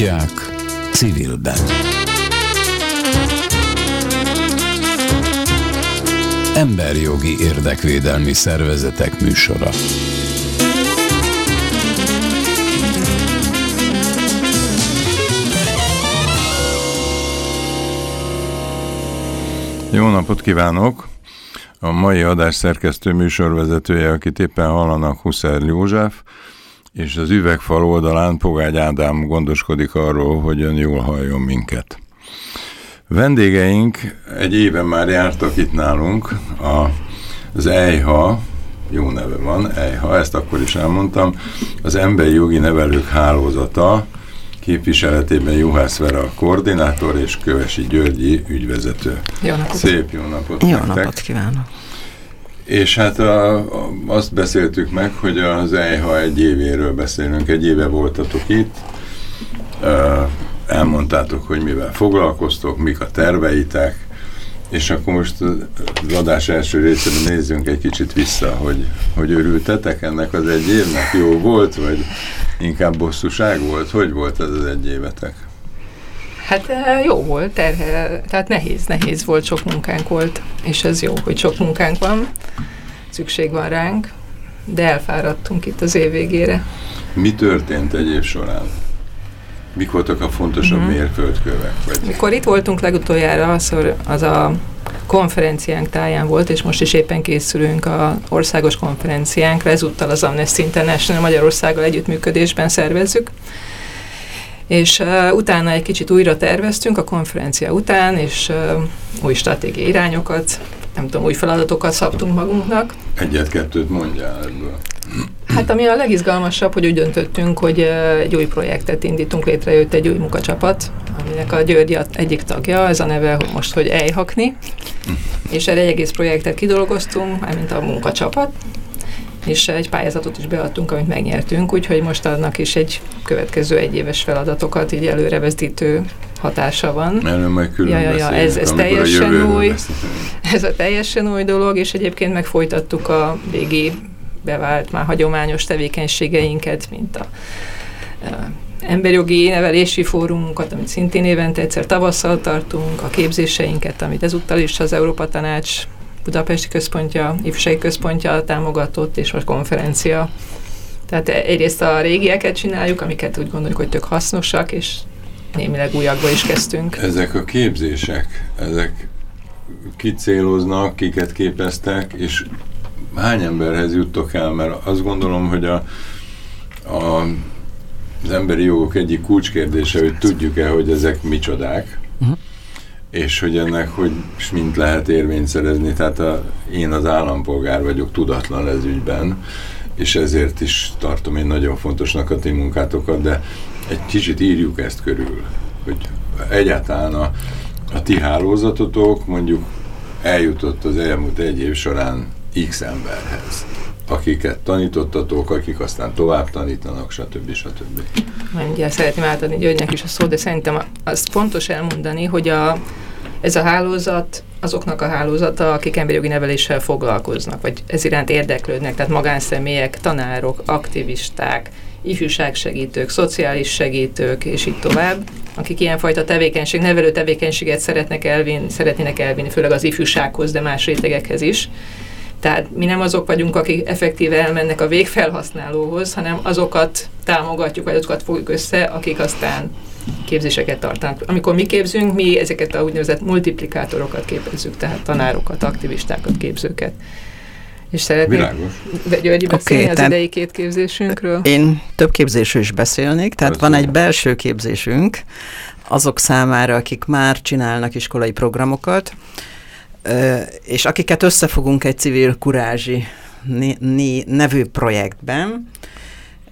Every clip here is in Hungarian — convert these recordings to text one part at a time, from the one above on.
Őrkutyák civilben. Emberjogi érdekvédelmi szervezetek műsora. Jó napot kívánok! A mai adás szerkesztő műsorvezetője, akit éppen hallanak, Huszer József, és az üvegfal oldalán Pogágy Ádám gondoskodik arról, hogy ön jól halljon minket. Vendégeink egy éve már jártak itt nálunk, a, az EIHA, jó neve van, EIHA, ezt akkor is elmondtam, az Emberi Jogi Nevelők Hálózata, képviseletében Juhász Vera a koordinátor és Kövesi Györgyi ügyvezető. Jó napot! Szép jó napot! Jó nektek. napot kívánok! És hát a, azt beszéltük meg, hogy az EIHA egy évéről beszélünk, egy éve voltatok itt, elmondtátok, hogy mivel foglalkoztok, mik a terveitek, és akkor most az adás első részében nézzünk egy kicsit vissza, hogy, hogy örültetek ennek az egy évnek? Jó volt, vagy inkább bosszúság volt? Hogy volt ez az egy évetek? Hát jó volt, terhe, tehát nehéz, nehéz volt, sok munkánk volt, és ez jó, hogy sok munkánk van, szükség van ránk, de elfáradtunk itt az év végére. Mi történt egy év során? Mik voltak a fontosabb mm-hmm. mérföldkövek? Vagy? Mikor itt voltunk legutoljára, az, az a konferenciánk táján volt, és most is éppen készülünk a országos konferenciánkra, ezúttal az Amnesty International Magyarországgal együttműködésben szervezzük és uh, utána egy kicsit újra terveztünk a konferencia után, és uh, új stratégiai irányokat, nem tudom, új feladatokat szabtunk magunknak. Egyet-kettőt mondjál ebből. Hát ami a legizgalmasabb, hogy úgy döntöttünk, hogy uh, egy új projektet indítunk, létrejött egy új munkacsapat, aminek a Györgyi egyik tagja, ez a neve hogy most, hogy Ejhakni, és erre egy egész projektet kidolgoztunk, mármint a munkacsapat, és egy pályázatot is beadtunk, amit megnyertünk, úgyhogy most annak is egy következő egyéves feladatokat így előrevezetítő hatása van. Erről majd külön ja, ja, ja, ez, ez teljesen új, ez a teljesen új dolog, és egyébként megfolytattuk a régi bevált már hagyományos tevékenységeinket, mint a, a emberjogi nevelési fórumunkat, amit szintén évente egyszer tavasszal tartunk, a képzéseinket, amit ezúttal is az Európa Tanács Budapesti Központja, Ifjúsági Központja támogatott, és a konferencia. Tehát egyrészt a régieket csináljuk, amiket úgy gondoljuk, hogy tök hasznosak, és némileg újakba is kezdtünk. Ezek a képzések, ezek kicéloznak, kiket képeztek, és hány emberhez juttok el? Mert azt gondolom, hogy a, a, az emberi jogok egyik kulcskérdése, hogy tudjuk-e, hogy ezek micsodák, uh-huh és hogy ennek hogy mint lehet érvényt szerezni. Tehát a, én az állampolgár vagyok tudatlan ez ügyben, és ezért is tartom én nagyon fontosnak a ti munkátokat, de egy kicsit írjuk ezt körül, hogy egyáltalán a, a ti hálózatotok mondjuk eljutott az elmúlt egy év során X emberhez akiket tanítottatok, akik aztán tovább tanítanak, stb. stb. Mindjárt szeretném átadni Györgynek is a szó, de szerintem azt fontos elmondani, hogy a, ez a hálózat azoknak a hálózata, akik emberi jogi neveléssel foglalkoznak, vagy ez iránt érdeklődnek, tehát magánszemélyek, tanárok, aktivisták, ifjúságsegítők, szociális segítők, és így tovább, akik ilyenfajta tevékenység, nevelő tevékenységet szeretnek elvinni, szeretnének elvinni, főleg az ifjúsághoz, de más rétegekhez is. Tehát mi nem azok vagyunk, akik effektíve elmennek a végfelhasználóhoz, hanem azokat támogatjuk, vagy azokat fogjuk össze, akik aztán képzéseket tartanak. Amikor mi képzünk, mi ezeket a úgynevezett multiplikátorokat képezzük, tehát tanárokat, aktivistákat, képzőket. És szeretnék Györgyi beszélni okay, az idei két képzésünkről? Én több képzésről is beszélnék, tehát az van egy belső képzésünk azok számára, akik már csinálnak iskolai programokat, és akiket összefogunk egy civil kurázsi nevű projektben,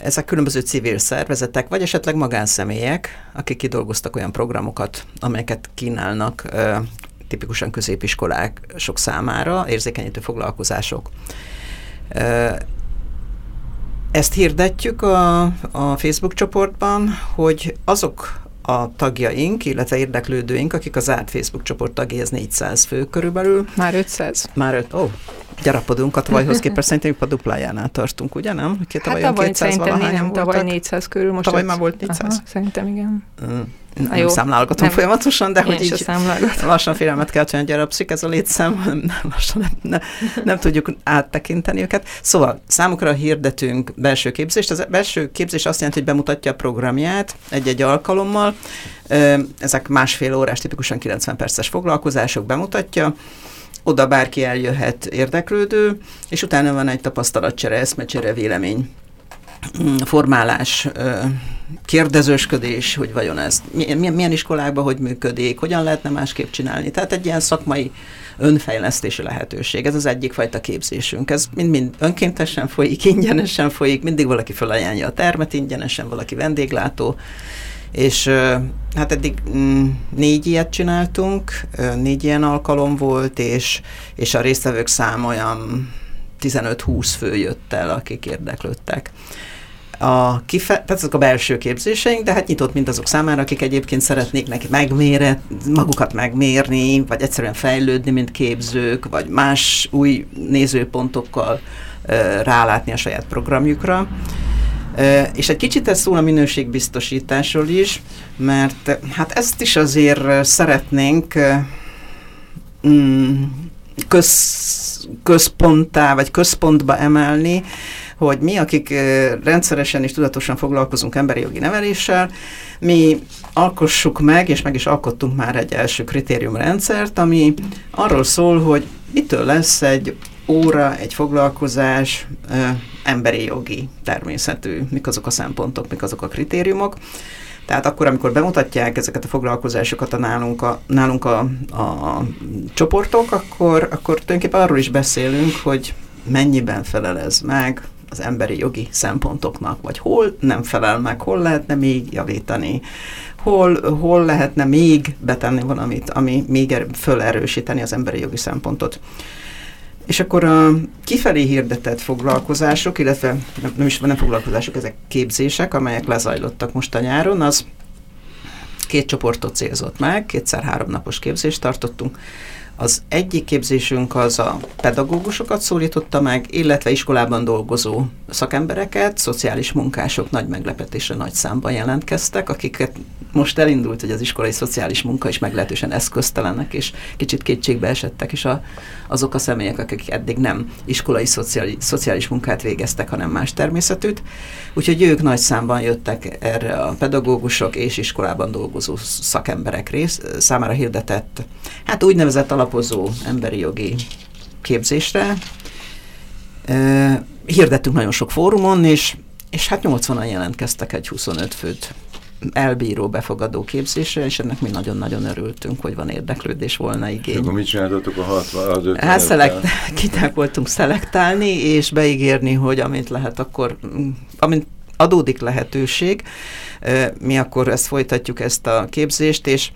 ezek különböző civil szervezetek, vagy esetleg magánszemélyek, akik kidolgoztak olyan programokat, amelyeket kínálnak tipikusan középiskolák sok számára, érzékenyítő foglalkozások. Ezt hirdetjük a, a Facebook csoportban, hogy azok a tagjaink, illetve érdeklődőink, akik az árt Facebook csoport tagjai, ez 400 fő körülbelül. Már 500. Már 5, ó, gyarapodunk a tavalyhoz képest, szerintem a duplájánál tartunk, ugye nem? Két hát tavaly szerintem mi nem, tavaly 400 körül. Most tavaly már volt 400? Aha, szerintem igen. Mm. Nem jó, számlálgatom nem, folyamatosan, de hogy így lassan félelmet kell hogy gyarapszik ez a létszám, nem, lassan nem, nem, nem tudjuk áttekinteni őket. Szóval számukra hirdetünk belső képzést. Az belső képzés azt jelenti, hogy bemutatja a programját egy-egy alkalommal. Ezek másfél órás, tipikusan 90 perces foglalkozások bemutatja oda bárki eljöhet érdeklődő, és utána van egy tapasztalatcsere, eszmecsere, vélemény formálás, kérdezősködés, hogy vajon ez milyen, milyen iskolákban hogy működik, hogyan lehetne másképp csinálni. Tehát egy ilyen szakmai önfejlesztési lehetőség. Ez az egyik fajta képzésünk. Ez mind-mind önkéntesen folyik, ingyenesen folyik, mindig valaki felajánlja a termet ingyenesen, valaki vendéglátó, és hát eddig mm, négy ilyet csináltunk, négy ilyen alkalom volt, és, és a résztvevők szám olyan 15-20 fő jött el, akik érdeklődtek. A kife- tehát ezek a belső képzéseink, de hát nyitott mind azok számára, akik egyébként szeretnék neki megmére, magukat megmérni, vagy egyszerűen fejlődni, mint képzők, vagy más új nézőpontokkal rálátni a saját programjukra. És egy kicsit ez szól a minőségbiztosításról is, mert hát ezt is azért szeretnénk mm, köz, központtá, vagy központba emelni, hogy mi, akik rendszeresen és tudatosan foglalkozunk emberi jogi neveléssel, mi alkossuk meg, és meg is alkottunk már egy első kritériumrendszert, ami arról szól, hogy mitől lesz egy óra, egy foglalkozás ö, emberi jogi természetű, mik azok a szempontok, mik azok a kritériumok. Tehát akkor, amikor bemutatják ezeket a foglalkozásokat a nálunk a, nálunk a, a, csoportok, akkor, akkor tulajdonképpen arról is beszélünk, hogy mennyiben felel ez meg az emberi jogi szempontoknak, vagy hol nem felel meg, hol lehetne még javítani, hol, hol lehetne még betenni valamit, ami még er, fölerősíteni az emberi jogi szempontot. És akkor a kifelé hirdetett foglalkozások, illetve nem is nem foglalkozások, ezek képzések, amelyek lezajlottak most a nyáron, az két csoportot célzott meg, kétszer három napos képzést tartottunk. Az egyik képzésünk az a pedagógusokat szólította meg, illetve iskolában dolgozó szakembereket, szociális munkások nagy meglepetésre nagy számban jelentkeztek, akiket most elindult, hogy az iskolai szociális munka is meglehetősen eszköztelenek, és kicsit kétségbe esettek is a, azok a személyek, akik eddig nem iskolai szociális, szociális munkát végeztek, hanem más természetűt. Úgyhogy ők nagy számban jöttek erre a pedagógusok és iskolában dolgozó szakemberek rész, számára hirdetett, hát úgynevezett alapozó emberi jogi képzésre. Hirdettünk nagyon sok fórumon, és, és hát 80-an jelentkeztek egy 25 főt elbíró befogadó képzésre, és ennek mi nagyon-nagyon örültünk, hogy van érdeklődés, volna igény. Akkor mit csináltatok a 60 az 50 Hát szelekt, kiták voltunk szelektálni, és beígérni, hogy amint lehet, akkor amint adódik lehetőség, mi akkor ezt folytatjuk, ezt a képzést, és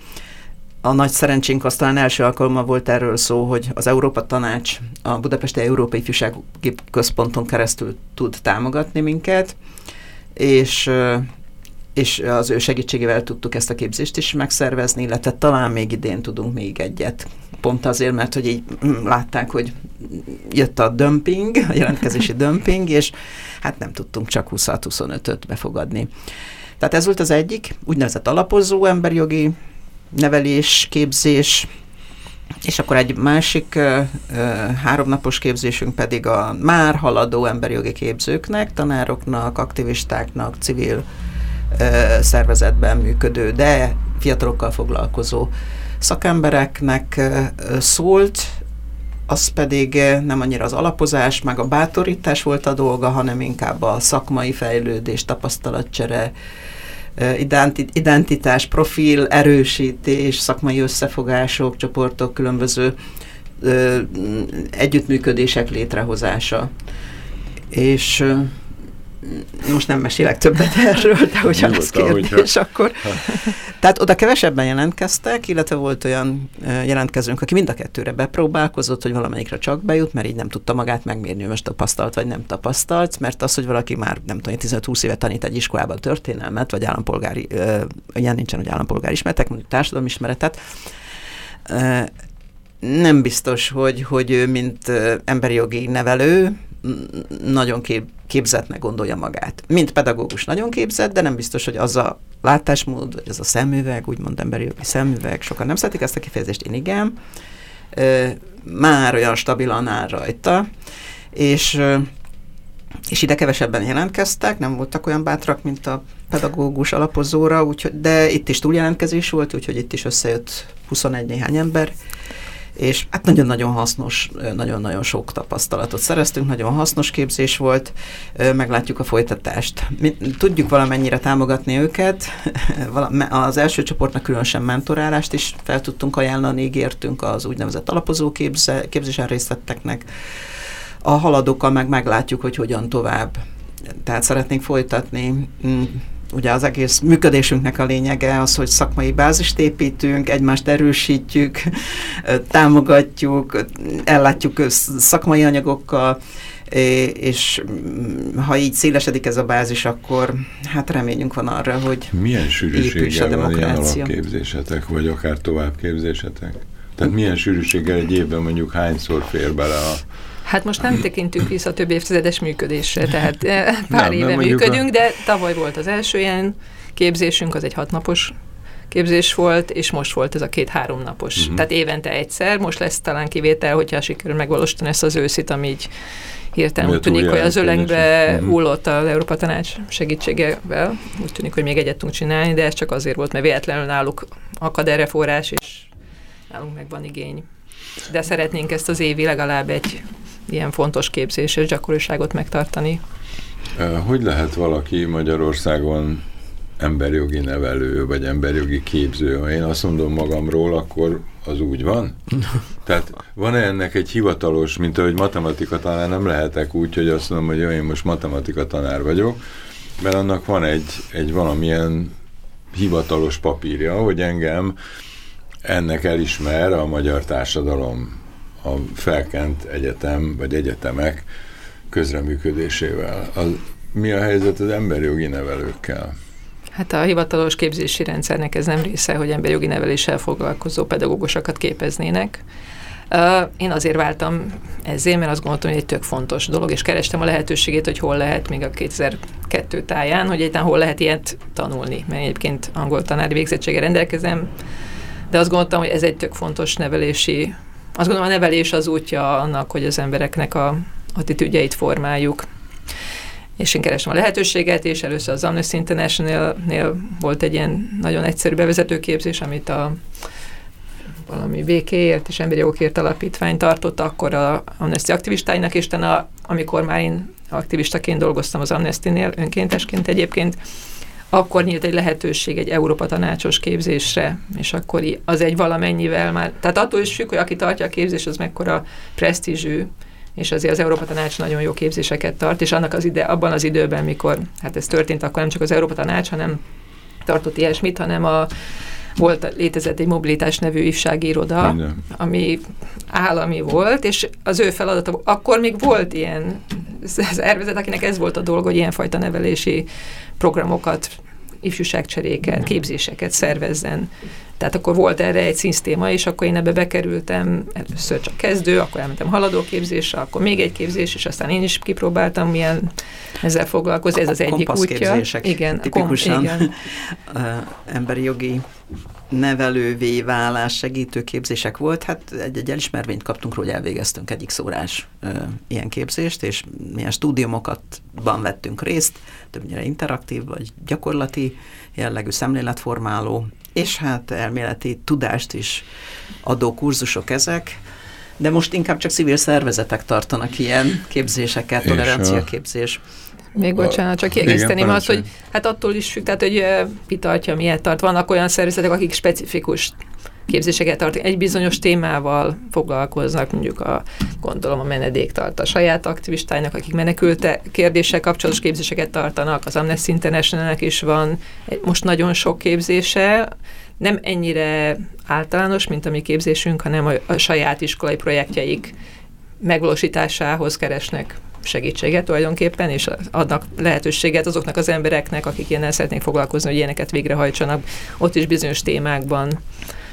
a nagy szerencsénk aztán első alkalommal volt erről szó, hogy az Európa Tanács a Budapesti Európai Ifjúsági Központon keresztül tud támogatni minket, és és az ő segítségével tudtuk ezt a képzést is megszervezni, illetve talán még idén tudunk még egyet. Pont azért, mert hogy így mm, látták, hogy jött a dömping, a jelentkezési dömping, és hát nem tudtunk csak 20-25-öt befogadni. Tehát ez volt az egyik, úgynevezett alapozó emberjogi nevelés, képzés, és akkor egy másik uh, háromnapos képzésünk pedig a már haladó emberjogi képzőknek, tanároknak, aktivistáknak, civil szervezetben működő, de fiatalokkal foglalkozó szakembereknek szólt, az pedig nem annyira az alapozás, meg a bátorítás volt a dolga, hanem inkább a szakmai fejlődés, tapasztalatcsere, identitás, profil, erősítés, szakmai összefogások, csoportok, különböző együttműködések létrehozása. És most nem mesélek többet erről, de hogyha lesz kérdés, hogyha... akkor... Tehát oda kevesebben jelentkeztek, illetve volt olyan jelentkezőnk, aki mind a kettőre bepróbálkozott, hogy valamelyikre csak bejut, mert így nem tudta magát megmérni, hogy most tapasztalt vagy nem tapasztalt, mert az, hogy valaki már nem tudom, 15-20 éve tanít egy iskolában történelmet, vagy állampolgári, ilyen nincsen, hogy állampolgári ismeretek, mondjuk társadalmi ismeretet, nem biztos, hogy, hogy ő, mint emberi jogi nevelő, nagyon kép, képzetnek gondolja magát. Mint pedagógus nagyon képzett, de nem biztos, hogy az a látásmód, vagy az a szemüveg, úgymond emberi jogi szemüveg, sokan nem szeretik ezt a kifejezést, én igen, már olyan stabilan áll rajta, és és ide kevesebben jelentkeztek, nem voltak olyan bátrak, mint a pedagógus alapozóra, úgyhogy, de itt is túljelentkezés volt, úgyhogy itt is összejött 21 néhány ember, és hát nagyon-nagyon hasznos, nagyon-nagyon sok tapasztalatot szereztünk, nagyon hasznos képzés volt, meglátjuk a folytatást. Mi tudjuk valamennyire támogatni őket, az első csoportnak különösen mentorálást is fel tudtunk ajánlani, ígértünk az úgynevezett alapozó képze, képzésen részletteknek, a haladókkal meg meglátjuk, hogy hogyan tovább. Tehát szeretnénk folytatni. Mm, ugye az egész működésünknek a lényege az, hogy szakmai bázist építünk, egymást erősítjük, támogatjuk, ellátjuk szakmai anyagokkal, és mm, ha így szélesedik ez a bázis, akkor hát reményünk van arra, hogy Milyen sűrűséggel van ilyen alapképzésetek, vagy akár továbbképzésetek? Tehát milyen sűrűséggel egy évben mondjuk hányszor fér bele a Hát most nem tekintünk vissza több évtizedes működésre, tehát eh, pár nem, éve nem működünk, a... de tavaly volt az első ilyen képzésünk, az egy hatnapos képzés volt, és most volt ez a két-három napos. Uh-huh. Tehát évente egyszer, most lesz talán kivétel, hogyha sikerül megvalósítani ezt az őszit, ami így hirtelen úgy tűnik, hogy az ölengbe. Mhm. hullott az Európa Tanács segítségével. Úgy tűnik, hogy még egyet tudunk csinálni, de ez csak azért volt, mert véletlenül náluk akad erre forrás, és nálunk meg van igény. De szeretnénk ezt az évi legalább egy ilyen fontos képzés és gyakoriságot megtartani. Hogy lehet valaki Magyarországon emberjogi nevelő, vagy emberjogi képző? Ha én azt mondom magamról, akkor az úgy van? Tehát van-e ennek egy hivatalos, mint ahogy matematika tanár nem lehetek úgy, hogy azt mondom, hogy én most matematika tanár vagyok, mert annak van egy, egy valamilyen hivatalos papírja, hogy engem ennek elismer a magyar társadalom a felkent egyetem vagy egyetemek közreműködésével. Az, mi a helyzet az emberjogi nevelőkkel? Hát a hivatalos képzési rendszernek ez nem része, hogy emberjogi neveléssel foglalkozó pedagógusokat képeznének. Én azért váltam ezért, mert azt gondoltam, hogy egy tök fontos dolog, és kerestem a lehetőségét, hogy hol lehet még a 2002 táján, hogy egyáltalán hol lehet ilyet tanulni, mert egyébként angol tanári végzettséggel rendelkezem, de azt gondoltam, hogy ez egy tök fontos nevelési azt gondolom a nevelés az útja annak, hogy az embereknek a attitűdjeit formáljuk. És én keresem a lehetőséget, és először az Amnesty International-nél volt egy ilyen nagyon egyszerű bevezetőképzés, amit a valami békéért és emberi jogokért alapítvány tartott akkor a Amnesty aktivistáinak, és utána, amikor már én aktivistaként dolgoztam az Amnesty-nél, önkéntesként egyébként, akkor nyílt egy lehetőség egy Európa tanácsos képzésre, és akkor az egy valamennyivel már, tehát attól is függ, hogy aki tartja a képzés, az mekkora presztízsű, és azért az Európa Tanács nagyon jó képzéseket tart, és annak az ide, abban az időben, mikor hát ez történt, akkor nem csak az Európa Tanács, hanem tartott ilyesmit, hanem a volt, létezett egy mobilitás nevű ifjúságiroda, ami állami volt, és az ő feladata, akkor még volt ilyen szervezet, akinek ez volt a dolga, hogy ilyenfajta nevelési programokat, ifjúságcseréket, képzéseket szervezzen. Tehát akkor volt erre egy szinsztéma, és akkor én ebbe bekerültem, először csak kezdő, akkor elmentem haladó képzésre, akkor még egy képzés, és aztán én is kipróbáltam, milyen ezzel foglalkozni, ez az egyik útja. Igen, tipikusan igen. emberi jogi nevelővé válás, segítőképzések volt, hát egy-egy elismervényt kaptunk róla, hogy elvégeztünk egyik szórás ö, ilyen képzést, és milyen stúdiumokatban vettünk részt, többnyire interaktív vagy gyakorlati jellegű szemléletformáló, és hát elméleti tudást is adó kurzusok ezek, de most inkább csak civil szervezetek tartanak ilyen képzéseket, toleranciaképzés. Még bocsánat, csak kiegészíteném azt, hogy hát attól is függ, tehát hogy mi tartja, miért tart. Vannak olyan szervezetek, akik specifikus képzéseket tartanak, egy bizonyos témával foglalkoznak, mondjuk a, gondolom a menedéktart a saját aktivistáinak, akik menekülte kérdéssel kapcsolatos képzéseket tartanak, az Amnesty International-nek is van most nagyon sok képzése, nem ennyire általános, mint a mi képzésünk, hanem a, a saját iskolai projektjeik megvalósításához keresnek segítséget tulajdonképpen, és adnak lehetőséget azoknak az embereknek, akik ilyen szeretnék foglalkozni, hogy ilyeneket végrehajtsanak, ott is bizonyos témákban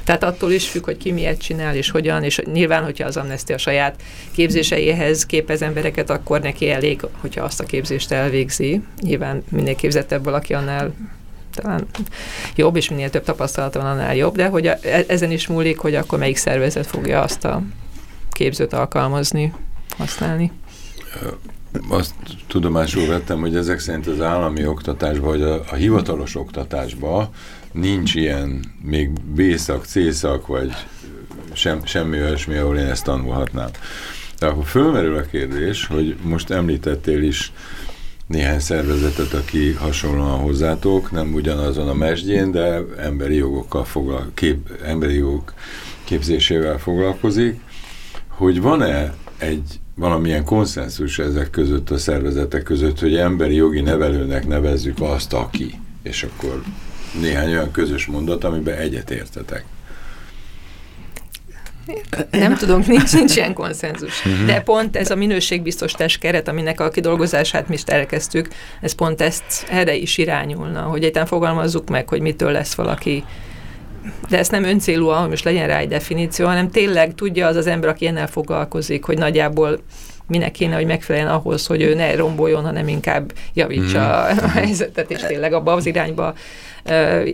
Tehát attól is függ, hogy ki miért csinál, és hogyan, és nyilván, hogyha az amnestia a saját képzéseihez képez embereket, akkor neki elég, hogyha azt a képzést elvégzi. Nyilván minél képzettebb valaki, annál talán jobb, és minél több tapasztalata van, annál jobb, de hogy a, e, ezen is múlik, hogy akkor melyik szervezet fogja azt a képzőt alkalmazni, használni. Azt tudomásul vettem, hogy ezek szerint az állami oktatásban, vagy a, a hivatalos oktatásban nincs ilyen még B-szak, C-szak, vagy sem, semmi olyasmi, ahol én ezt tanulhatnám. De akkor fölmerül a kérdés, hogy most említettél is néhány szervezetet, aki hasonlóan hozzátok, nem ugyanazon a mesdjén, de emberi jogokkal foglal, kép, emberi jogok képzésével foglalkozik, hogy van-e egy valamilyen konszenzus ezek között a szervezetek között, hogy emberi jogi nevelőnek nevezzük azt, aki, és akkor néhány olyan közös mondat, amiben egyetértetek. Nem tudunk, nincs, nincs ilyen konszenzus. De pont ez a minőségbiztos keret, aminek a kidolgozását mi is elkezdtük, ez pont ezt erre is irányulna, hogy egyáltalán fogalmazzuk meg, hogy mitől lesz valaki de ez nem öncélúan, hogy most legyen rá egy definíció, hanem tényleg tudja az az ember, aki ennel foglalkozik, hogy nagyjából minek kéne, hogy megfeleljen ahhoz, hogy ő ne romboljon, hanem inkább javítsa mm. a helyzetet, és tényleg abba az irányba uh,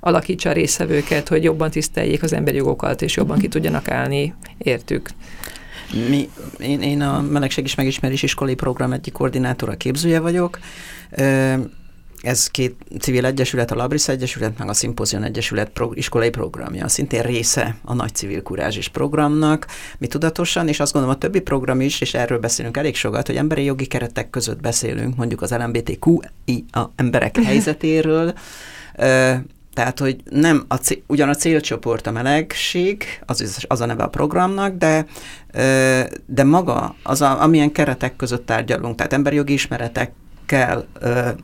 alakítsa a részvevőket, hogy jobban tiszteljék az emberi jogokat, és jobban ki tudjanak állni értük. Mi, én, én a Melegség és Megismerés Iskolai Program egyik koordinátora, képzője vagyok. Ez két civil egyesület, a Labris Egyesület, meg a Symposium Egyesület pro, iskolai programja. Szintén része a nagy civil kurázsis programnak. Mi tudatosan, és azt gondolom a többi program is, és erről beszélünk elég sokat, hogy emberi jogi keretek között beszélünk, mondjuk az LMBTQI a emberek helyzetéről, tehát, hogy nem a cél, ugyan a célcsoport a melegség, az, az a neve a programnak, de, de maga, az a, amilyen keretek között tárgyalunk, tehát emberi jogi ismeretekkel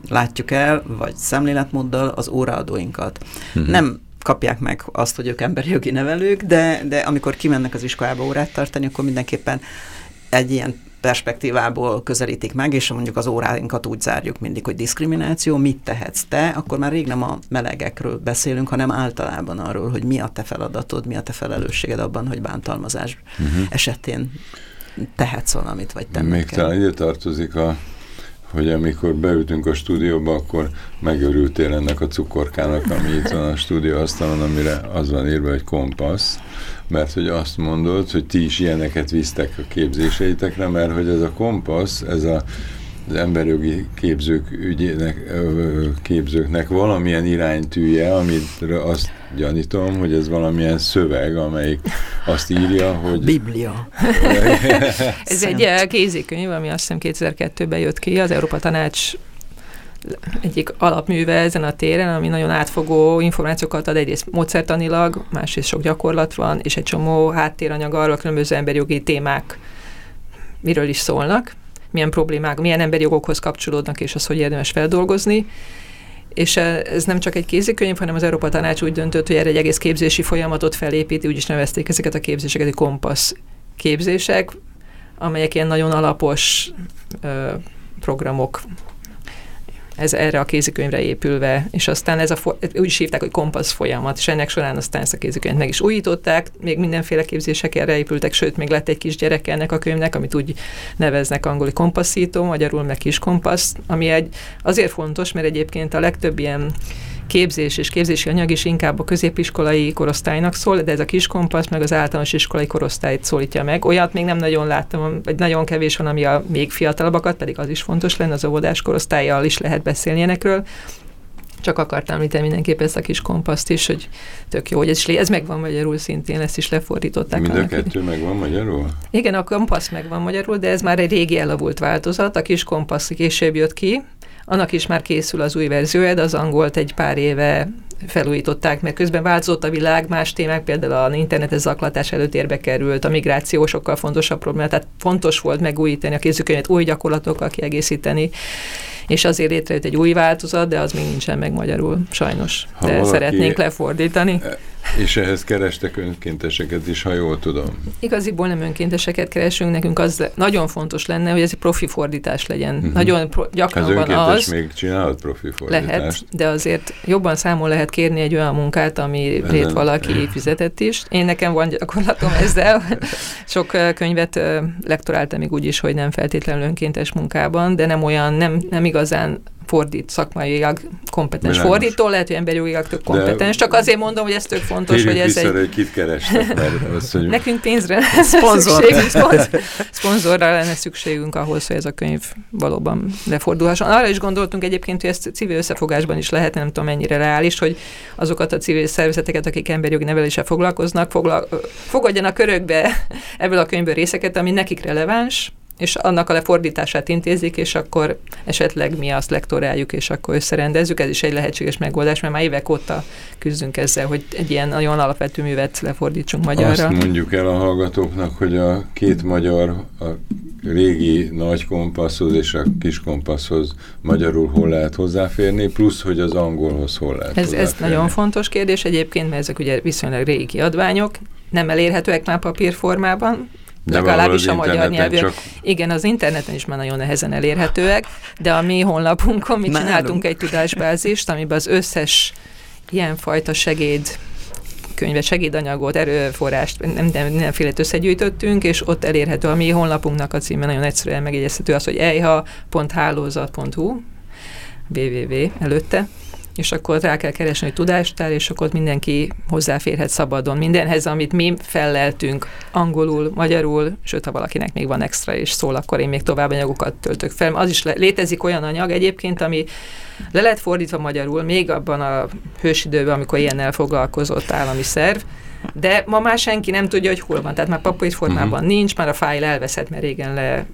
látjuk el, vagy szemléletmóddal az óraadóinkat. Uh-huh. Nem kapják meg azt, hogy ők emberi jogi nevelők, de, de amikor kimennek az iskolába órát tartani, akkor mindenképpen egy ilyen perspektívából közelítik meg, és mondjuk az óráinkat úgy zárjuk mindig, hogy diszkrimináció, mit tehetsz te, akkor már rég nem a melegekről beszélünk, hanem általában arról, hogy mi a te feladatod, mi a te felelősséged abban, hogy bántalmazás uh-huh. esetén tehetsz valamit, vagy tenni Még kell. talán ide tartozik a hogy amikor beültünk a stúdióba, akkor megörültél ennek a cukorkának, ami itt van a stúdió asztalon, amire az van írva, hogy kompassz, mert hogy azt mondod, hogy ti is ilyeneket visztek a képzéseitekre, mert hogy ez a kompassz, ez a az emberjogi képzők ügyének, képzőknek valamilyen iránytűje, amire azt gyanítom, hogy ez valamilyen szöveg, amelyik azt írja, hogy... Biblia. ez egy kézikönyv, ami azt hiszem 2002-ben jött ki, az Európa Tanács egyik alapműve ezen a téren, ami nagyon átfogó információkat ad egyrészt módszertanilag, másrészt sok gyakorlat van, és egy csomó háttéranyag arról, különböző emberjogi témák miről is szólnak, milyen problémák, milyen emberi jogokhoz kapcsolódnak, és az, hogy érdemes feldolgozni. És ez nem csak egy kézikönyv, hanem az Európa Tanács úgy döntött, hogy erre egy egész képzési folyamatot felépíti, úgy is nevezték ezeket a képzéseket, hogy kompassz képzések, amelyek ilyen nagyon alapos ö, programok ez erre a kézikönyvre épülve, és aztán ez a, úgy is hívták, hogy kompassz folyamat, és ennek során aztán ezt a kézikönyvet meg is újították, még mindenféle képzések erre épültek, sőt, még lett egy kis gyerek ennek a könyvnek, amit úgy neveznek angoli kompasszító, magyarul meg kis kompassz, ami egy azért fontos, mert egyébként a legtöbb ilyen képzés és képzési anyag is inkább a középiskolai korosztálynak szól, de ez a kiskompasz meg az általános iskolai korosztályt szólítja meg. Olyat még nem nagyon láttam, vagy nagyon kevés van, ami a még fiatalabbakat, pedig az is fontos lenne, az óvodás korosztályjal is lehet beszélni ilyenekről. Csak akartam említeni mindenképp ezt a kis kompaszt is, hogy tök jó, hogy ez, ez megvan magyarul szintén, ezt is lefordították. Mind a kettő megvan magyarul? Igen, a kompasz megvan magyarul, de ez már egy régi elavult változat. A kis kompasz később jött ki, annak is már készül az új verziója, de az angolt egy pár éve felújították, mert közben változott a világ, más témák, például a internetes zaklatás előtérbe került, a migráció sokkal fontosabb probléma, tehát fontos volt megújítani a kézükönyvet, új gyakorlatokkal kiegészíteni, és azért létrejött egy új változat, de az még nincsen meg magyarul, sajnos. Ha de valaki, szeretnénk lefordítani. És ehhez kerestek önkénteseket is, ha jól tudom. Igaziból nem önkénteseket keresünk, nekünk az nagyon fontos lenne, hogy ez egy profi fordítás legyen. Uh-huh. Nagyon pro- gyakran az van az. még csinálhat profi fordítást. Lehet, de azért jobban számol lehet kérni egy olyan munkát, amire valaki fizetett is. Én nekem van gyakorlatom ezzel. Sok könyvet lektoráltam még úgy is, hogy nem feltétlenül önkéntes munkában, de nem olyan, nem, nem igazán fordít, szakmailag kompetens Bilágos. fordító, lehet, hogy emberjogilag tök kompetens, csak azért mondom, hogy ez tök fontos, hogy ez egy... hogy kit kerestek, hogy... Nekünk pénzre lenne szükségünk, szponzor, szponzorra lenne szükségünk ahhoz, hogy ez a könyv valóban lefordulhasson. Arra is gondoltunk egyébként, hogy ezt civil összefogásban is lehet, nem tudom mennyire reális, hogy azokat a civil szervezeteket, akik emberjogi neveléssel foglalkoznak, foglal, fogadjanak körökbe ebből a könyvből részeket, ami nekik releváns, és annak a lefordítását intézik, és akkor esetleg mi azt lektoráljuk, és akkor összerendezzük. Ez is egy lehetséges megoldás, mert már évek óta küzdünk ezzel, hogy egy ilyen nagyon alapvető művet lefordítsunk magyarra. Azt mondjuk el a hallgatóknak, hogy a két magyar, a régi nagy kompasszhoz és a kis kompasszhoz magyarul hol lehet hozzáférni, plusz, hogy az angolhoz hol lehet ez, ez nagyon fontos kérdés egyébként, mert ezek ugye viszonylag régi kiadványok, nem elérhetőek már papírformában, de legalábbis a magyar nyelvű. Csak... Igen, az interneten is már nagyon nehezen elérhetőek, de a mi honlapunkon mi Nálunk. csináltunk egy tudásbázist, amiben az összes ilyenfajta segéd könyvet, segédanyagot, erőforrást, nem, nem, mindenféle összegyűjtöttünk, és ott elérhető a mi honlapunknak a címe, nagyon egyszerűen megjegyezhető az, hogy ejha.hálózat.hu www előtte, és akkor rá kell keresni, hogy tudástár, és akkor mindenki hozzáférhet szabadon mindenhez, amit mi felleltünk angolul, magyarul, sőt, ha valakinek még van extra és szól, akkor én még tovább anyagokat töltök fel. Az is létezik olyan anyag egyébként, ami le lett fordítva magyarul, még abban a hősidőben, amikor ilyennel foglalkozott állami szerv, de ma már senki nem tudja, hogy hol van. Tehát már papoid formában uh-huh. nincs, már a fájl elveszett, mert régen le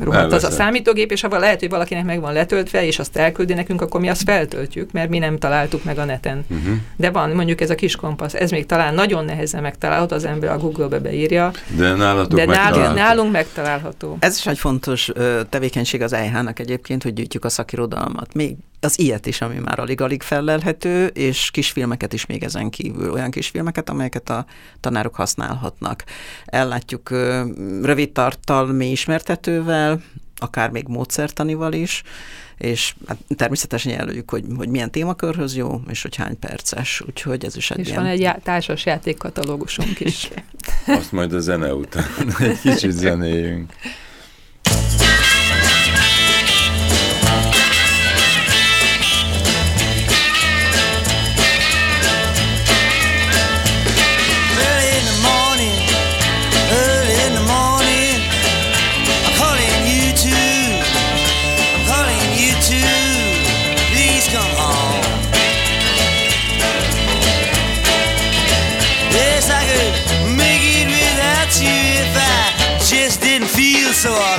rohadt az a számítógép, és ha lehet, hogy valakinek meg van letöltve, és azt elküldi nekünk, akkor mi azt feltöltjük, mert mi nem találtuk meg a neten. Uh-huh. De van mondjuk ez a kis kompassz, ez még talán nagyon nehezen megtalálható, az ember a Google-be beírja. De nálatok De nálunk, nálunk megtalálható. Ez is egy fontos tevékenység az EH-nak egyébként, hogy gyűjtjük a szakirodalmat. Még az ilyet is, ami már alig-alig fellelhető, és kisfilmeket is még ezen kívül, olyan kisfilmeket, amelyeket a tanárok használhatnak. Ellátjuk rövid tartalmi ismertetővel, akár még módszertanival is, és hát természetesen jelöljük, hogy, hogy milyen témakörhöz jó, és hogy hány perces, úgyhogy ez is egy És ilyen... van egy já- társas játékkatalógusunk is. Azt majd a zene után egy kicsit zenéjünk. So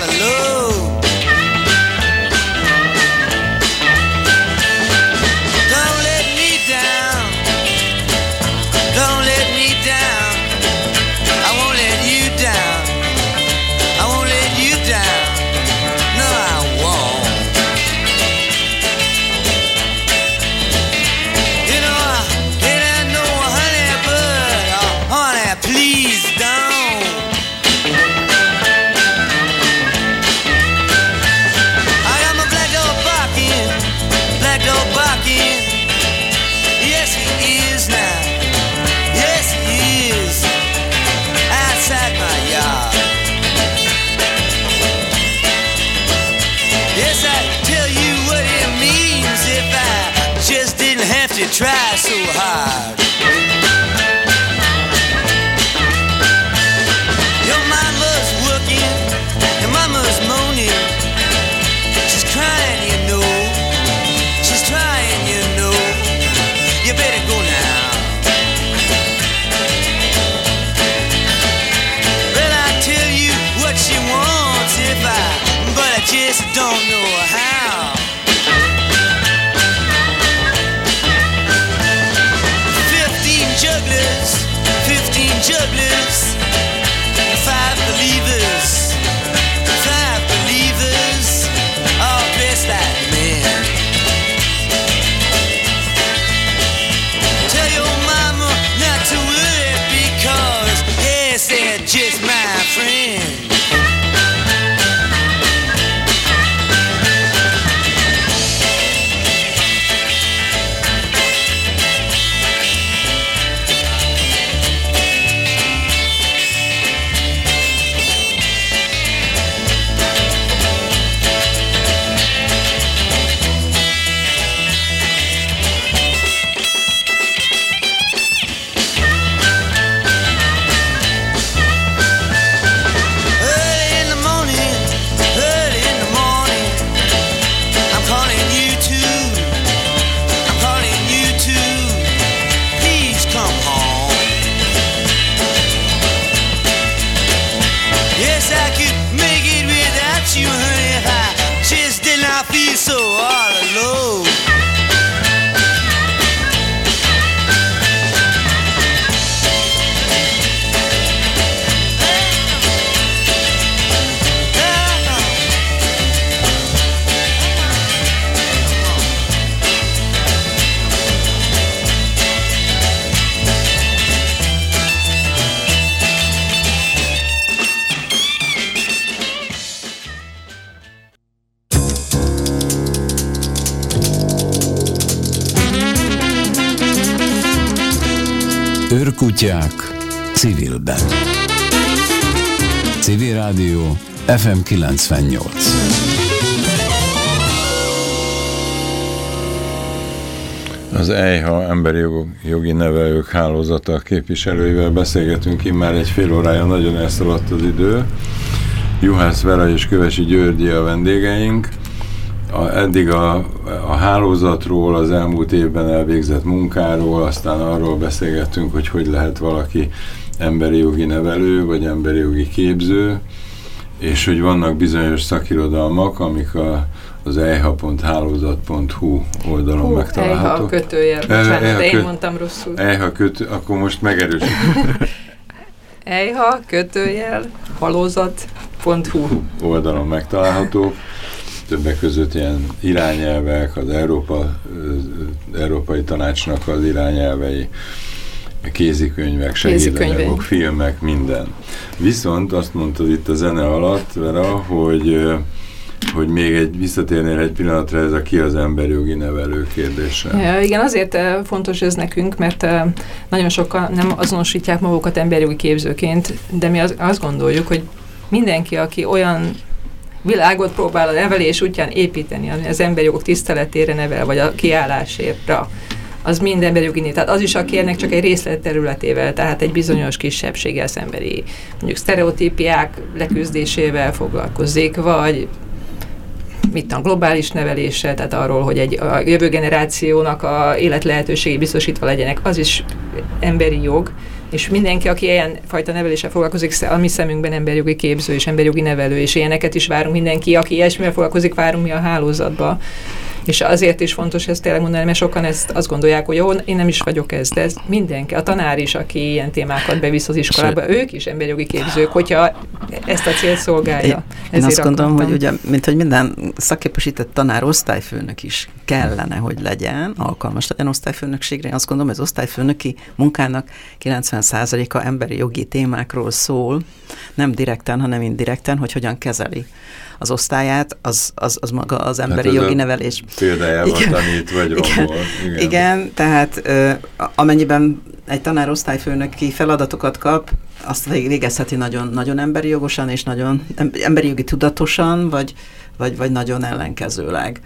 Őrkutyák civilben. Civil Rádió FM 98. Az EIHA Emberi Jogi Nevelők Hálózata képviselőivel beszélgetünk immár egy fél órája, nagyon elszaladt az idő. Juhász Vera és Kövesi Györgyi a vendégeink. A, eddig a, a hálózatról, az elmúlt évben elvégzett munkáról, aztán arról beszélgettünk, hogy hogy lehet valaki emberi jogi nevelő, vagy emberi jogi képző, és hogy vannak bizonyos szakirodalmak, amik a, az eiha.hálózat.hu oldalon Hú, megtalálhatók. Eiha kötőjel, Eh, bocsánat, Eiha de én köt- mondtam rosszul. Eiha kötő, akkor most megerősít. Eiha kötőjel halózat.hu oldalon megtalálhatók. Többek között ilyen irányelvek, az Európa, Európai Tanácsnak az irányelvei, kézikönyvek, segédanyagok, filmek, minden. Viszont azt mondtad itt a zene alatt, Vera, hogy, hogy még egy, visszatérnél egy pillanatra ez a ki az emberjogi nevelő kérdésre. Ja, igen, azért fontos ez nekünk, mert nagyon sokan nem azonosítják magukat emberjogi képzőként, de mi az, azt gondoljuk, hogy mindenki, aki olyan világot próbál a nevelés útján építeni, az emberi jogok tiszteletére nevel, vagy a kiállásért, az mind emberjogi né- Tehát az is, aki ennek csak egy részlet területével, tehát egy bizonyos kisebbséggel szembeni, mondjuk sztereotípiák leküzdésével foglalkozik, vagy mit tudom, globális neveléssel, tehát arról, hogy egy a jövő generációnak a életlehetőségei biztosítva legyenek, az is emberi jog, és mindenki, aki ilyen fajta neveléssel foglalkozik, a mi szemünkben emberjogi képző és emberjogi nevelő, és ilyeneket is várunk mindenki, aki ilyesmivel foglalkozik, várunk mi a hálózatba. És azért is fontos ezt tényleg mondani, mert sokan ezt azt gondolják, hogy jó, én nem is vagyok ez, de ez mindenki, a tanár is, aki ilyen témákat bevisz az iskolába, ők is emberjogi képzők, hogyha ezt a célt szolgálja. Én, én azt gondolom, akartam. hogy ugye, mint hogy minden szakképesített tanár osztályfőnök is kellene, hogy legyen, alkalmas legyen osztályfőnökségre. Én azt gondolom, hogy az osztályfőnöki munkának 90%-a emberi jogi témákról szól, nem direkten, hanem indirekten, hogy hogyan kezeli az osztályát, az, az, az maga az emberi ez jogi a nevelés. Példájában Igen. tanít, vagy Igen. rombol. Igen, Igen tehát ö, amennyiben egy tanár osztályfőnöki feladatokat kap, azt vég- végezheti nagyon, nagyon emberi jogosan és nagyon em- emberi jogi tudatosan, vagy, vagy, vagy nagyon ellenkezőleg.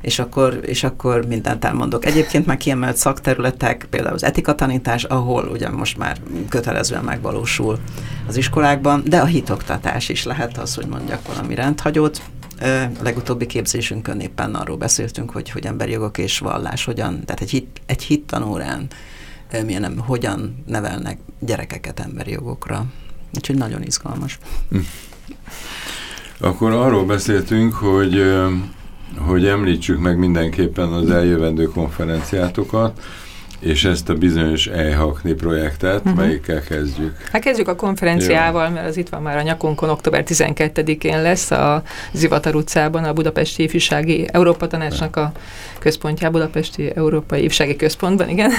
És akkor, és akkor mindent elmondok. Egyébként már kiemelt szakterületek, például az etikatanítás, ahol ugye most már kötelezően megvalósul az iskolákban, de a hitoktatás is lehet az, hogy mondjak valami rendhagyót. Legutóbbi képzésünkön éppen arról beszéltünk, hogy, hogy emberi és vallás hogyan, tehát egy, hit, egy ö, milyen, hogyan nevelnek gyerekeket emberi jogokra. Úgyhogy nagyon izgalmas. Akkor arról beszéltünk, hogy, hogy említsük meg mindenképpen az eljövendő konferenciátokat, és ezt a bizonyos EIHAKNI projektet, Mhm. melyikkel kezdjük. Hát kezdjük a konferenciával, mert az itt van már a nyakunkon, október 12-én lesz a Zivatar utcában, a Budapesti Ifjúsági Európa Tanácsnak a központjában, Budapesti Európai Ifjúsági Központban, igen.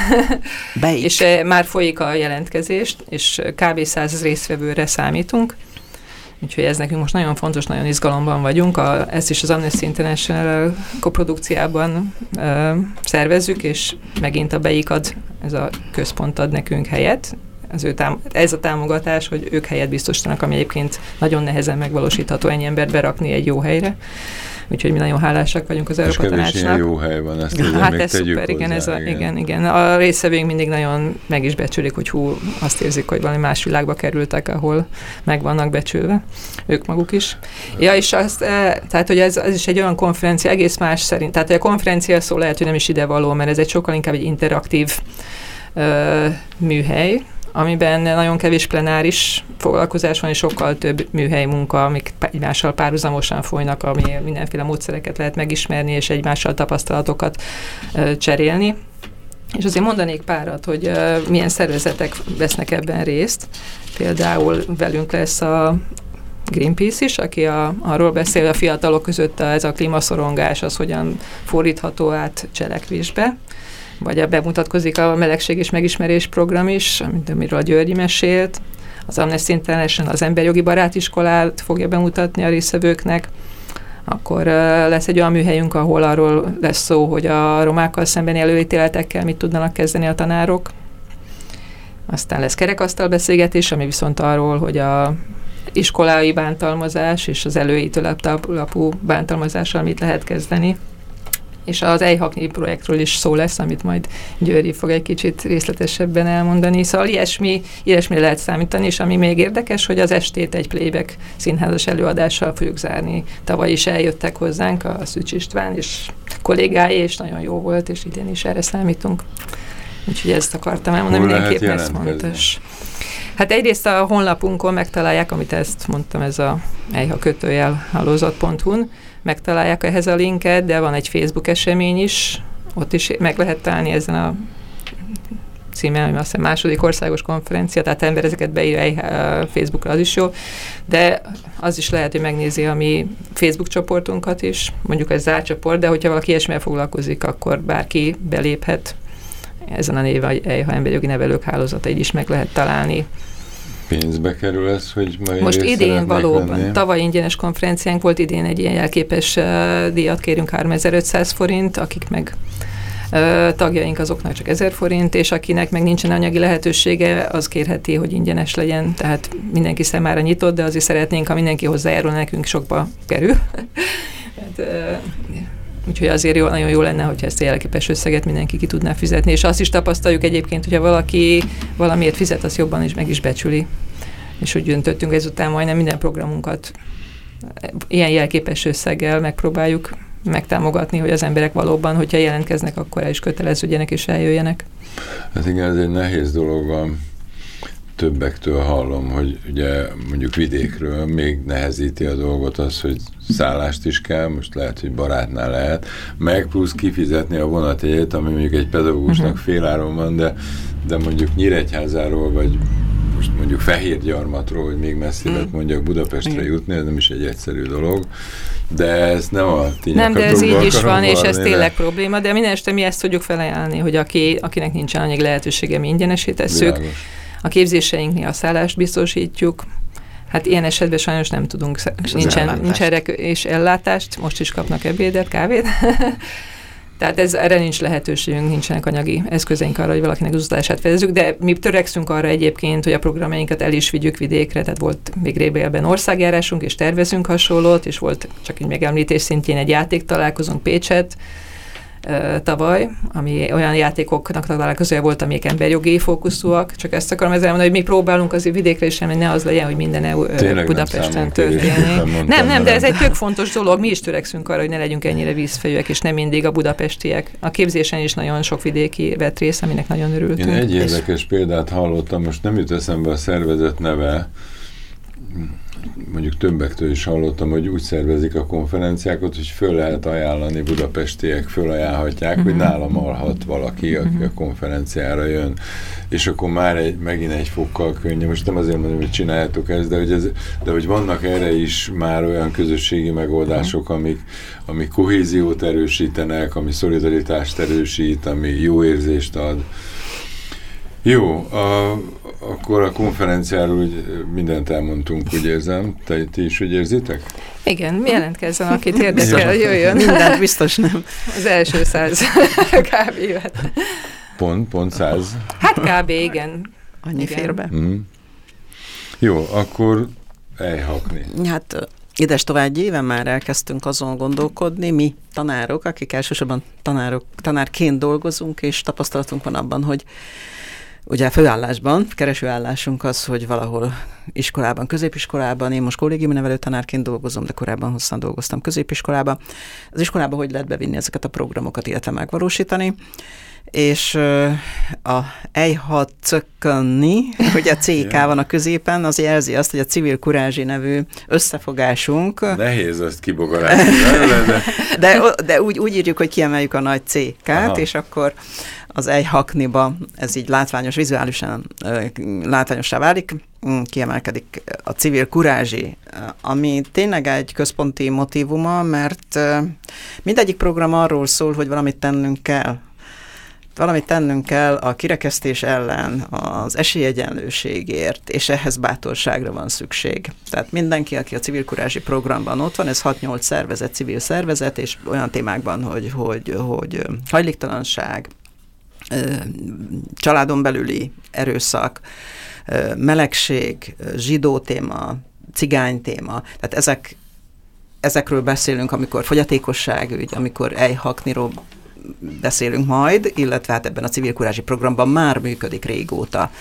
Be és eh, már folyik a jelentkezés, és kb. 100 résztvevőre számítunk. Úgyhogy ez nekünk most nagyon fontos, nagyon izgalomban vagyunk. A, ezt is az Amnesty International koprodukciában ö, szervezzük, és megint a BEIKAD, ez a központ ad nekünk helyet. Az ő tám- ez a támogatás, hogy ők helyet biztosítanak, ami egyébként nagyon nehezen megvalósítható ennyi embert berakni egy jó helyre. Úgyhogy mi nagyon hálásak vagyunk az Európa Tanácsnak. jó hely van, ezt ugye Hát ez szuper, igen, hozzá, ez a, igen, igen. A részevőink mindig nagyon meg is becsülik, hogy hú, azt érzik, hogy valami más világba kerültek, ahol meg vannak becsülve, ők maguk is. Ja, és azt, eh, tehát, hogy ez, ez is egy olyan konferencia, egész más szerint. Tehát, a konferencia szó lehet, hogy nem is ide való, mert ez egy sokkal inkább egy interaktív ö, műhely, amiben nagyon kevés plenáris foglalkozás van, és sokkal több műhely munka, amik egymással párhuzamosan folynak, ami mindenféle módszereket lehet megismerni, és egymással tapasztalatokat cserélni. És azért mondanék párat, hogy milyen szervezetek vesznek ebben részt. Például velünk lesz a Greenpeace is, aki a, arról beszél, a fiatalok között a, ez a klímaszorongás, az hogyan fordítható át cselekvésbe vagy a bemutatkozik a Melegség és Megismerés program is, amit, amiről a Györgyi mesélt. Az Amnesty International az emberjogi barátiskolát fogja bemutatni a részvevőknek. Akkor lesz egy olyan műhelyünk, ahol arról lesz szó, hogy a romákkal szembeni előítéletekkel mit tudnak kezdeni a tanárok. Aztán lesz kerekasztal beszélgetés, ami viszont arról, hogy a iskolai bántalmazás és az alapú bántalmazással mit lehet kezdeni és az Ejhaknyi projektről is szó lesz, amit majd Győri fog egy kicsit részletesebben elmondani. Szóval ilyesmi, ilyesmire lehet számítani, és ami még érdekes, hogy az estét egy playback színházas előadással fogjuk zárni. Tavaly is eljöttek hozzánk a Szücs István és kollégái, és nagyon jó volt, és idén is erre számítunk. Úgyhogy ezt akartam elmondani, mindenképpen ez fontos. Hát egyrészt a honlapunkon megtalálják, amit ezt mondtam, ez a ejha kötőjel hálózat.hu-n, megtalálják ehhez a linket, de van egy Facebook esemény is, ott is meg lehet találni ezen a címe, ami azt hiszem második országos konferencia, tehát ember ezeket beírja Facebookra, az is jó, de az is lehet, hogy megnézi a mi Facebook csoportunkat is, mondjuk ez zárt csoport, de hogyha valaki ilyesmivel foglalkozik, akkor bárki beléphet. Ezen a néven, hogy EIHA emberjogi nevelők hálózata, így is meg lehet találni pénzbe kerül ez, hogy majd Most idén valóban, venni? tavaly ingyenes konferenciánk volt, idén egy ilyen jelképes uh, díjat kérünk 3500 forint, akik meg uh, tagjaink azoknak csak 1000 forint, és akinek meg nincsen anyagi lehetősége, az kérheti, hogy ingyenes legyen, tehát mindenki számára nyitott, de azért szeretnénk, ha mindenki hozzájárul, nekünk sokba kerül. hát, uh, Úgyhogy azért jó, nagyon jó lenne, hogyha ezt a jelképes összeget mindenki ki tudná fizetni. És azt is tapasztaljuk egyébként, hogyha valaki valamiért fizet, az jobban is meg is becsüli. És úgy döntöttünk ezután majdnem minden programunkat ilyen jelképes összeggel megpróbáljuk megtámogatni, hogy az emberek valóban, hogyha jelentkeznek, akkor el is köteleződjenek és eljöjjenek. Hát igen, ez egy nehéz dolog van többektől hallom, hogy ugye mondjuk vidékről még nehezíti a dolgot az, hogy szállást is kell, most lehet, hogy barátnál lehet, meg plusz kifizetni a vonatjegyet, ami mondjuk egy pedagógusnak uh-huh. féláron van, de, de mondjuk Nyíregyházáról, vagy most mondjuk Fehérgyarmatról, hogy még messzire uh-huh. mondjak Budapestre jutni, ez nem is egy egyszerű dolog, de ez nem a Nem, de ez így is van, és ez tényleg probléma, de minden este mi ezt tudjuk felajánlani, hogy aki, akinek nincsen anyagi lehetősége, mi ingyenesítesszük. Világos a képzéseinknél a szállást biztosítjuk, Hát ilyen esetben sajnos nem tudunk, és nincsen, nincsen és ellátást, most is kapnak ebédet, kávét. Tehát ez, erre nincs lehetőségünk, nincsenek anyagi eszközeink arra, hogy valakinek az utazását fedezzük, de mi törekszünk arra egyébként, hogy a programjainkat el is vigyük vidékre, tehát volt még Rébélben országjárásunk, és tervezünk hasonlót, és volt csak egy megemlítés szintjén egy játék találkozunk Pécset, tavaly, ami olyan játékoknak találkozója volt, amik emberjogi fókuszúak, csak ezt akarom ezzel mondani, hogy mi próbálunk azért vidékre is hogy ne az legyen, hogy minden EU, Budapesten történik. Nem, nem, de ez egy tök fontos dolog, mi is törekszünk arra, hogy ne legyünk ennyire vízfejűek, és nem mindig a budapestiek. A képzésen is nagyon sok vidéki vett rész, aminek nagyon örültünk. Én egy érdekes példát hallottam, most nem jut eszembe a szervezet neve, mondjuk többektől is hallottam, hogy úgy szervezik a konferenciákat, hogy föl lehet ajánlani, budapestiek fölajánlhatják, uh-huh. hogy mhm. nálam alhat valaki, aki a konferenciára jön. És akkor már egy, megint egy fokkal könnyű. Most nem azért mondom, hogy csináljátok ezt, de hogy, ez, de hogy vannak erre is már olyan közösségi megoldások, uh-huh. amik, amik kohéziót erősítenek, ami szolidaritást erősít, ami jó érzést ad. Jó, a, akkor a konferenciáról úgy mindent elmondtunk, úgy érzem. Te, ti is úgy érzitek? Igen, jelentkezzen, akit érdekel, jöjjön. Mindent biztos nem. Az első száz kb. Pont, pont száz? Hát kb. igen. Annyi igen. fér be. Mm. Jó, akkor elhakni. Hát Ides tovább éve már elkezdtünk azon gondolkodni, mi tanárok, akik elsősorban tanárok, tanárként dolgozunk, és tapasztalatunk van abban, hogy Ugye főállásban, keresőállásunk az, hogy valahol iskolában, középiskolában, én most kollégiumi nevelőtanárként dolgozom, de korábban hosszan dolgoztam középiskolában. Az iskolában hogy lehet bevinni ezeket a programokat, illetve megvalósítani és a Ejha Cökkanni, hogy a CK van a középen, az jelzi azt, hogy a Civil Kurázsi nevű összefogásunk. Nehéz azt kibogarásni. de, de, de úgy, úgy írjuk, hogy kiemeljük a nagy CK-t, és akkor az Ejhakniba ez így látványos, vizuálisan látványosá válik, mm, kiemelkedik a civil kurázsi, ami tényleg egy központi motivuma, mert mindegyik program arról szól, hogy valamit tennünk kell valamit tennünk kell a kirekesztés ellen, az esélyegyenlőségért, és ehhez bátorságra van szükség. Tehát mindenki, aki a civil kurázsi programban ott van, ez 6-8 szervezet, civil szervezet, és olyan témákban, hogy, hogy, hogy hajléktalanság, családon belüli erőszak, melegség, zsidó téma, cigány téma, tehát ezek, ezekről beszélünk, amikor fogyatékosságügy, amikor ejhakniról beszélünk majd, illetve hát ebben a civil kurázsi programban már működik régóta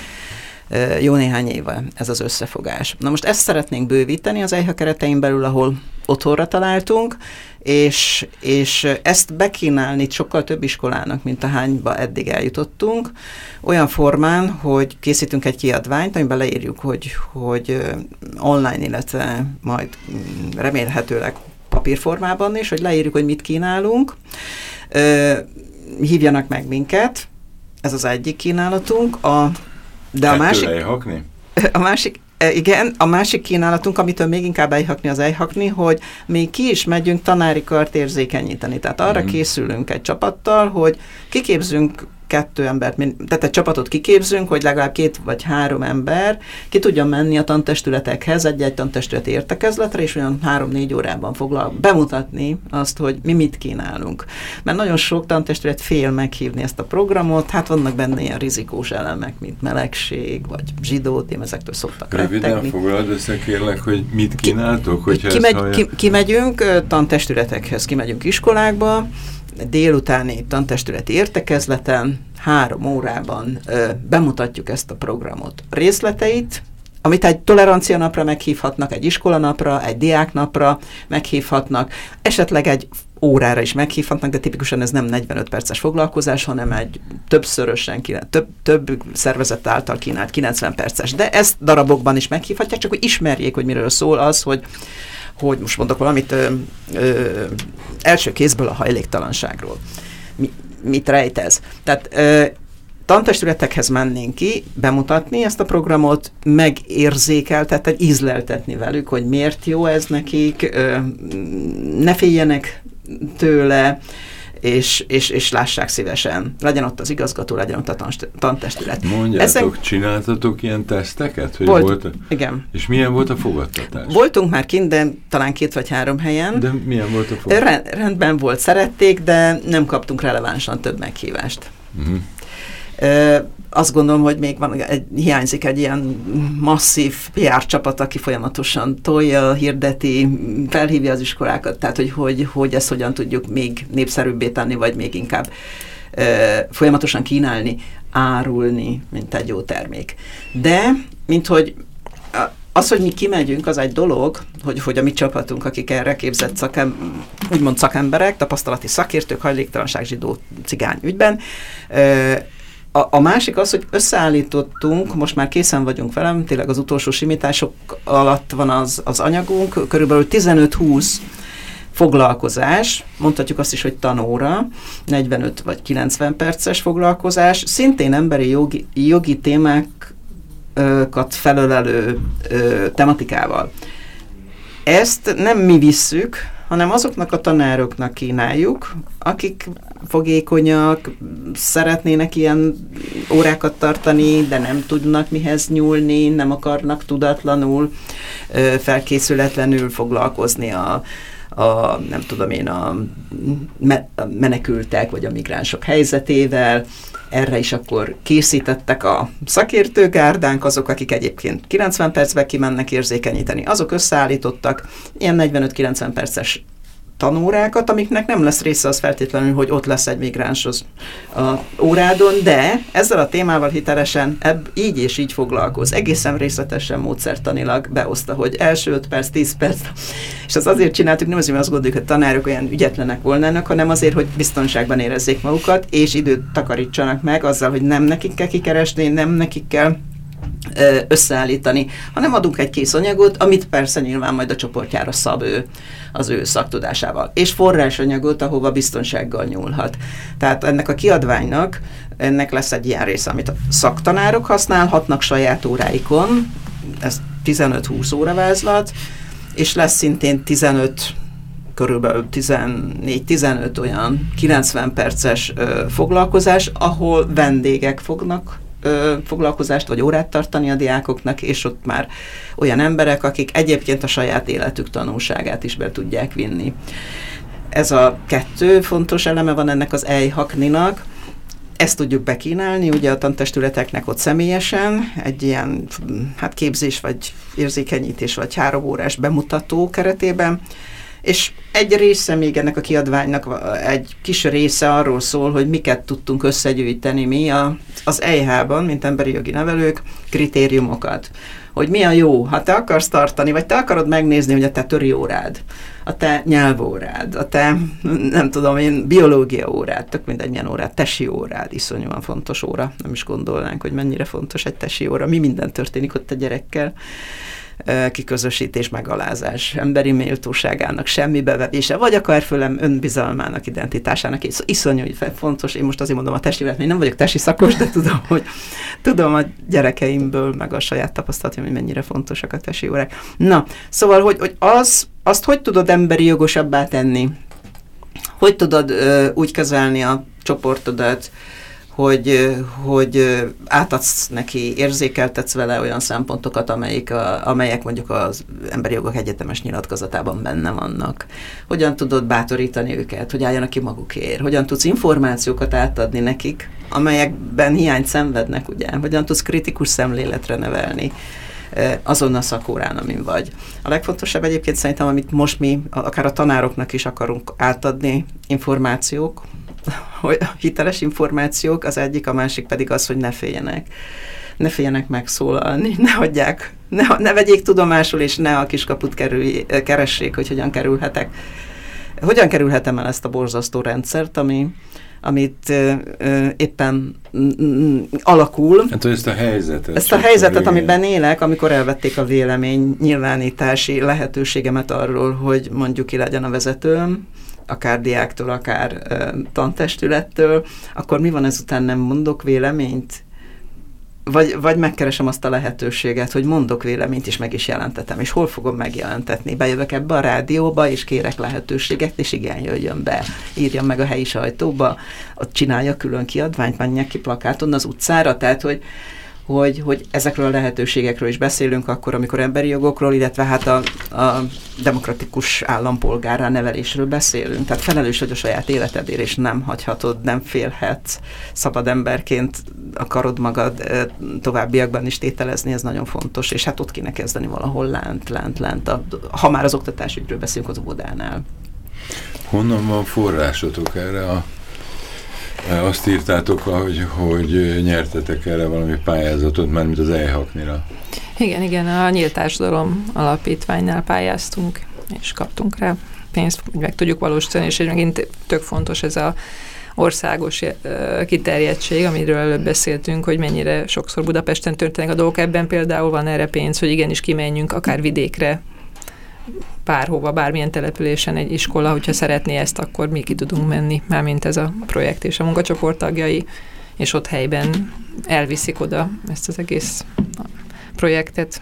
jó néhány éve ez az összefogás. Na most ezt szeretnénk bővíteni az EIHA keretein belül, ahol otthonra találtunk, és, és ezt bekínálni sokkal több iskolának, mint a hányba eddig eljutottunk, olyan formán, hogy készítünk egy kiadványt, amiben leírjuk, hogy, hogy online, illetve majd remélhetőleg papírformában is, hogy leírjuk, hogy mit kínálunk, hívjanak meg minket, ez az egyik kínálatunk, a, de a másik... Lejhakni? A másik, igen, a másik kínálatunk, amitől még inkább ejhakni az ejhakni, hogy mi ki is megyünk tanári kart érzékenyíteni. Tehát arra mm. készülünk egy csapattal, hogy kiképzünk kettő embert, tehát egy csapatot kiképzünk, hogy legalább két vagy három ember ki tudjon menni a tantestületekhez, egy-egy tantestületi értekezletre, és olyan három-négy órában foglal bemutatni azt, hogy mi mit kínálunk. Mert nagyon sok tantestület fél meghívni ezt a programot, hát vannak benne ilyen rizikós elemek, mint melegség, vagy zsidó tém, ezektől szoktak Röviden rettegni. foglald össze kérlek, hogy mit kínáltok? Ki, kimegy, ki, kimegyünk tantestületekhez, kimegyünk iskolákba, délutáni tantestületi értekezleten három órában ö, bemutatjuk ezt a programot. Részleteit, amit egy tolerancia napra meghívhatnak, egy iskolanapra, egy diáknapra meghívhatnak, esetleg egy órára is meghívhatnak, de tipikusan ez nem 45 perces foglalkozás, hanem egy többszörösen, több, több szervezet által kínált 90 perces. De ezt darabokban is meghívhatják, csak hogy ismerjék, hogy miről szól az, hogy hogy most mondok valamit ö, ö, első kézből a hajléktalanságról. Mi, mit rejt ez? Tehát ö, tantestületekhez mennénk ki, bemutatni ezt a programot, megérzékeltetni, ízleltetni velük, hogy miért jó ez nekik, ö, ne féljenek tőle, és, és, és lássák szívesen. Legyen ott az igazgató, legyen ott a tantestület. Mondjátok, Ezen... csináltatok ilyen teszteket? Hogy volt, volt, igen. És milyen volt a fogadtatás? Voltunk már kint, de talán két vagy három helyen. De milyen volt a fogadtatás? Rend, rendben volt, szerették, de nem kaptunk relevánsan több meghívást. Uh-huh azt gondolom, hogy még van, egy, hiányzik egy ilyen masszív PR csapat, aki folyamatosan tolja, hirdeti, felhívja az iskolákat, tehát hogy, hogy, hogy ezt hogyan tudjuk még népszerűbbé tenni, vagy még inkább folyamatosan kínálni, árulni, mint egy jó termék. De, mint hogy az, hogy mi kimegyünk, az egy dolog, hogy, hogy a mi csapatunk, akik erre képzett szakem, úgymond szakemberek, tapasztalati szakértők, hajléktalanság zsidó cigány ügyben, a, a másik az, hogy összeállítottunk, most már készen vagyunk velem, tényleg az utolsó simítások alatt van az, az anyagunk, körülbelül 15-20 foglalkozás, mondhatjuk azt is, hogy tanóra, 45 vagy 90 perces foglalkozás, szintén emberi jogi, jogi témákat felölelő ö, tematikával. Ezt nem mi visszük, hanem azoknak a tanároknak kínáljuk, akik fogékonyak, szeretnének ilyen órákat tartani, de nem tudnak mihez nyúlni, nem akarnak tudatlanul, felkészületlenül foglalkozni a, a nem tudom én, a, me, a menekültek vagy a migránsok helyzetével, erre is akkor készítettek a szakértőgárdánk, azok, akik egyébként 90 percben kimennek érzékenyíteni, azok összeállítottak ilyen 45-90 perces tanórákat, amiknek nem lesz része az feltétlenül, hogy ott lesz egy migráns az a órádon, de ezzel a témával hitelesen ebb, így és így foglalkoz. Egészen részletesen módszertanilag beoszta, hogy első 5 perc, 10 perc. És az azért csináltuk, nem azért, mert azt gondoljuk, hogy tanárok olyan ügyetlenek volnának, hanem azért, hogy biztonságban érezzék magukat, és időt takarítsanak meg azzal, hogy nem nekik kell kikeresni, nem nekik kell összeállítani, hanem adunk egy kész anyagot, amit persze nyilván majd a csoportjára szab ő az ő szaktudásával. És forrásanyagot, ahova biztonsággal nyúlhat. Tehát ennek a kiadványnak, ennek lesz egy ilyen része, amit a szaktanárok használhatnak saját óráikon, ez 15-20 óra vázlat, és lesz szintén 15 körülbelül 14-15 olyan 90 perces ö, foglalkozás, ahol vendégek fognak ö, foglalkozást vagy órát tartani a diákoknak, és ott már olyan emberek, akik egyébként a saját életük tanulságát is be tudják vinni. Ez a kettő fontos eleme van ennek az EIHAKNI-nak, ezt tudjuk bekínálni, ugye a tantestületeknek ott személyesen, egy ilyen hát képzés, vagy érzékenyítés, vagy három órás bemutató keretében, és egy része még ennek a kiadványnak, egy kis része arról szól, hogy miket tudtunk összegyűjteni mi a, az EIH-ban, mint emberi jogi nevelők, kritériumokat. Hogy mi a jó, ha te akarsz tartani, vagy te akarod megnézni, hogy a te töri órád, a te nyelvórád, a te, nem tudom én, biológia órád, tök mindegy milyen órád, tesi órád, iszonyúan fontos óra, nem is gondolnánk, hogy mennyire fontos egy tesi óra, mi minden történik ott a gyerekkel kiközösítés, megalázás, emberi méltóságának semmi bevevése, vagy akár főlem önbizalmának, identitásának, és iszonyú fontos, én most azért mondom a testi, mert nem vagyok testi szakos, de tudom, hogy tudom a gyerekeimből, meg a saját tapasztalatom, hogy mennyire fontosak a testi órák. Na, szóval, hogy, hogy az, azt hogy tudod emberi jogosabbá tenni? Hogy tudod ö, úgy kezelni a csoportodat, hogy, hogy átadsz neki, érzékeltetsz vele olyan szempontokat, amelyik a, amelyek mondjuk az emberi jogok egyetemes nyilatkozatában benne vannak. Hogyan tudod bátorítani őket, hogy álljanak ki magukért, hogyan tudsz információkat átadni nekik, amelyekben hiányt szenvednek, ugye, hogyan tudsz kritikus szemléletre nevelni azon a szakórán, amin vagy. A legfontosabb egyébként szerintem, amit most mi, akár a tanároknak is akarunk átadni, információk, hiteles információk, az egyik, a másik pedig az, hogy ne féljenek. Ne féljenek megszólalni, ne hagyják, ne, ne vegyék tudomásul, és ne a kiskaput kerülj, keressék, hogy hogyan kerülhetek. Hogyan kerülhetem el ezt a borzasztó rendszert, ami, amit ö, ö, éppen alakul. Hát ezt a helyzetet. Ezt a helyzetet, a amiben élek, amikor elvették a vélemény nyilvánítási lehetőségemet arról, hogy mondjuk ki legyen a vezetőm, akár diáktól, akár tantestülettől, akkor mi van ezután nem mondok véleményt? Vagy, vagy megkeresem azt a lehetőséget, hogy mondok véleményt, és meg is jelentetem. És hol fogom megjelentetni? Bejövök ebbe a rádióba, és kérek lehetőséget, és igen, jöjjön be. Írjam meg a helyi sajtóba, ott csinálja külön kiadványt, menjek ki plakáton az utcára. Tehát, hogy, hogy, hogy ezekről a lehetőségekről is beszélünk akkor, amikor emberi jogokról, illetve hát a, a demokratikus állampolgára nevelésről beszélünk. Tehát felelős vagy a saját életedért, és nem hagyhatod, nem félhetsz szabad emberként akarod magad továbbiakban is tételezni, ez nagyon fontos, és hát ott kéne kezdeni valahol lent, lent, lent, a, ha már az oktatásügyről beszélünk az óvodánál. Honnan van forrásotok erre a azt írtátok, hogy, hogy nyertetek erre valami pályázatot, mint az EHAKNI-ra. Igen, igen, a Nyílt Társadalom Alapítványnál pályáztunk, és kaptunk rá pénzt, hogy meg tudjuk valósítani, és megint tök fontos ez a országos kiterjedtség, amiről előbb beszéltünk, hogy mennyire sokszor Budapesten történnek a dolgok. Ebben például van erre pénz, hogy igenis kimenjünk akár vidékre, bárhova, bármilyen településen egy iskola, hogyha szeretné ezt, akkor mi ki tudunk menni, mármint ez a projekt és a munkacsoport tagjai, és ott helyben elviszik oda ezt az egész projektet.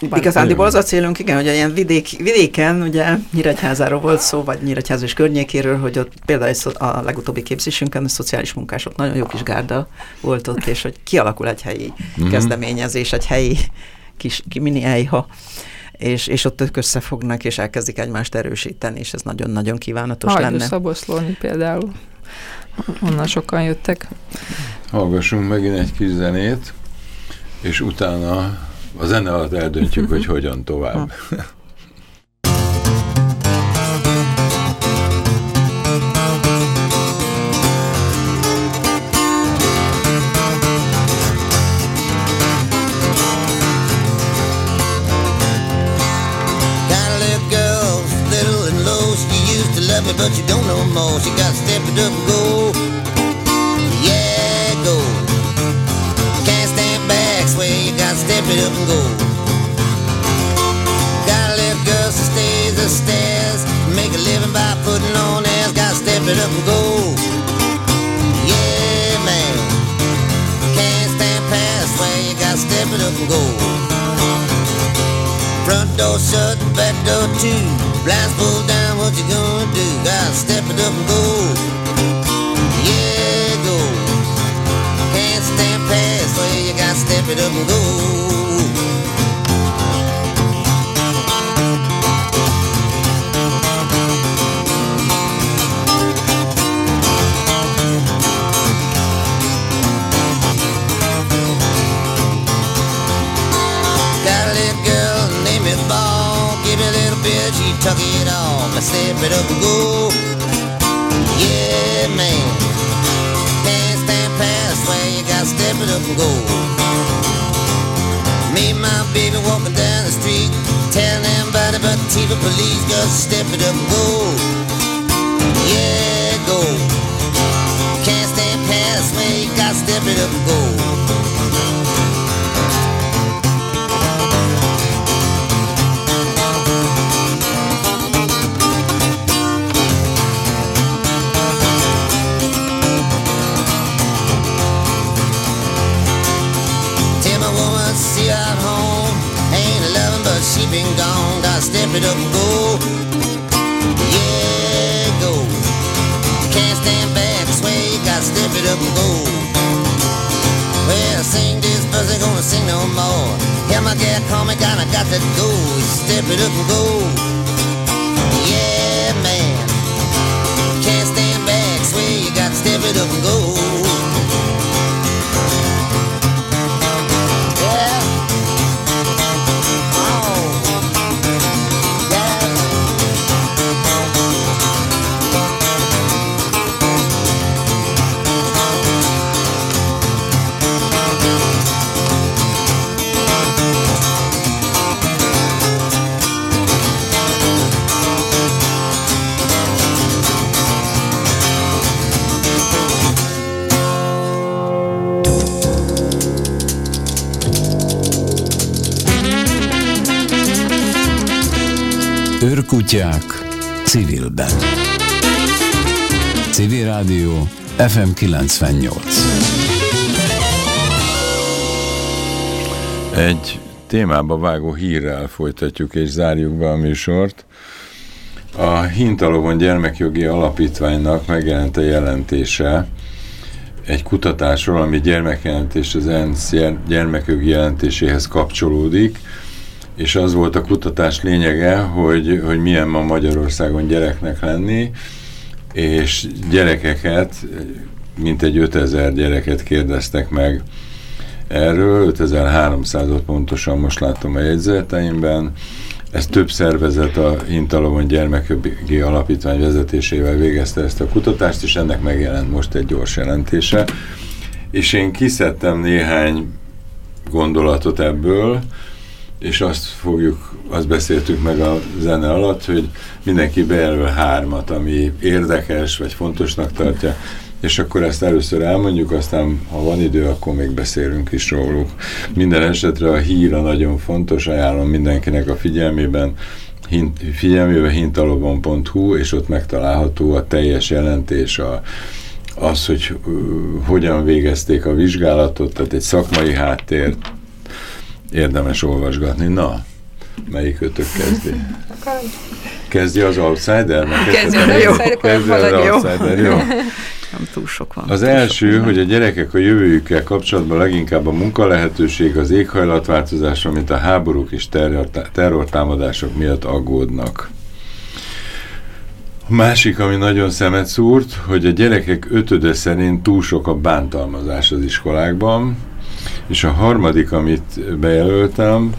Igazándiból az a célunk, igen, hogy ilyen vidék, vidéken, ugye Nyíregyházáról volt szó, vagy Nyíregyház és környékéről, hogy ott például a legutóbbi képzésünkön a szociális munkások nagyon jó kis gárda volt ott, és hogy kialakul egy helyi mm-hmm. kezdeményezés, egy helyi kis mini ejha, és, és ott ők összefognak, és elkezdik egymást erősíteni, és ez nagyon-nagyon kívánatos Hajdú lenne. Szaboszlóni például, onnan sokan jöttek. Hallgassunk megint egy kis zenét, és utána a zene alatt eldöntjük, hogy hogyan tovább. Alone no more. She got to step it up and go. Yeah, go. Can't stand back, sway. You got to step it up and go. Got a little girl, she stays upstairs. Make a living by putting on airs. Got to step it up and go. Yeah, man. Can't stand past sway. You got to step it up and go. Front door shut, back door too. Blinds pulled down, what you gonna do? Gotta step it up and go. Yeah, go. Can't stand past, so oh you gotta step it up and go. even police gonna step it up and Őrkutyák civilben. Civil Rádió FM 98. Egy témába vágó hírrel folytatjuk és zárjuk be a műsort. A Hintalovon Gyermekjogi Alapítványnak megjelent a jelentése egy kutatásról, ami gyermekjelentés az ENSZ gyer- gyermekjogi jelentéséhez kapcsolódik, és az volt a kutatás lényege, hogy, hogy milyen ma Magyarországon gyereknek lenni, és gyerekeket, mintegy 5000 gyereket kérdeztek meg erről, 5300-ot pontosan most látom a jegyzeteimben. Ez több szervezet a Hintalovon Gyermekjogi Alapítvány vezetésével végezte ezt a kutatást, és ennek megjelent most egy gyors jelentése. És én kiszedtem néhány gondolatot ebből, és azt fogjuk, azt beszéltük meg a zene alatt, hogy mindenki bejelöl hármat, ami érdekes, vagy fontosnak tartja, és akkor ezt először elmondjuk, aztán ha van idő, akkor még beszélünk is róluk. Minden esetre a híra nagyon fontos, ajánlom mindenkinek a figyelmében, hint, figyelmébe hintalobon.hu, és ott megtalálható a teljes jelentés, a, az, hogy uh, hogyan végezték a vizsgálatot, tehát egy szakmai háttér, érdemes olvasgatni. Na, melyik ötök kezdi? Kezdje az outsider? Kezdje az outsider, kezdje az outsider, jó. Nem túl sok van. Az első, van. hogy a gyerekek a jövőjükkel kapcsolatban leginkább a munkalehetőség, az éghajlatváltozás, mint a háborúk és terror- terrortámadások miatt aggódnak. A másik, ami nagyon szemet szúrt, hogy a gyerekek ötöde szerint túl sok a bántalmazás az iskolákban, és a harmadik, amit bejelöltem,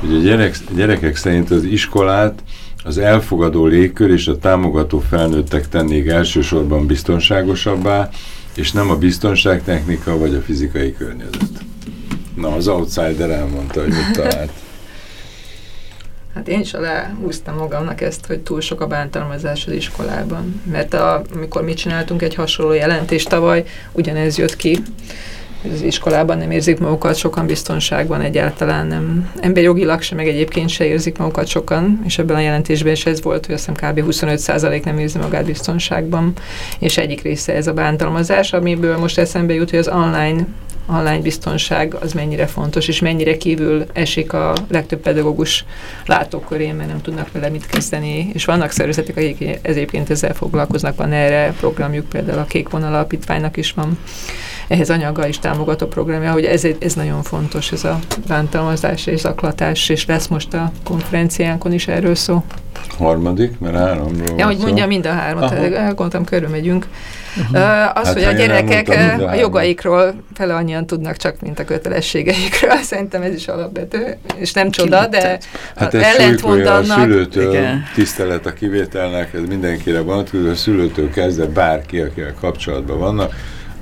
hogy a gyerek, gyerekek szerint az iskolát az elfogadó légkör és a támogató felnőttek tennék elsősorban biztonságosabbá, és nem a biztonságtechnika vagy a fizikai környezet. Na, az outsider elmondta, hogy mit talált. Hát én is aláhúztam magamnak ezt, hogy túl sok a bántalmazás az iskolában. Mert a, amikor mi csináltunk egy hasonló jelentést tavaly, ugyanez jött ki, az iskolában nem érzik magukat sokan biztonságban, egyáltalán nem. Emberjogilag sem, meg egyébként se érzik magukat sokan, és ebben a jelentésben is ez volt, hogy azt kb. 25% nem érzi magát biztonságban, és egyik része ez a bántalmazás, amiből most eszembe jut, hogy az online online biztonság az mennyire fontos, és mennyire kívül esik a legtöbb pedagógus látókörén, mert nem tudnak vele mit kezdeni. És vannak szervezetek, akik egyébként ezzel foglalkoznak, van erre programjuk, például a Kék Vonal Alapítványnak is van ehhez anyaga is támogató programja, hogy ez, ez nagyon fontos, ez a bántalmazás és zaklatás, és lesz most a konferenciánkon is erről szó. Harmadik, mert háromról Ja, hogy mondja mind a hármat, gondoltam, körülmegyünk. Uh-huh. Az, Hát, hogy a gyerekek a jogaikról fele annyian tudnak csak, mint a kötelességeikről. Szerintem ez is alapvető, és nem csoda, de Hát ez ellentmond a szülőtől, Igen. tisztelet a kivételnek, ez mindenkire vonatkozó, a szülőtől kezdve bárki, akivel kapcsolatban vannak,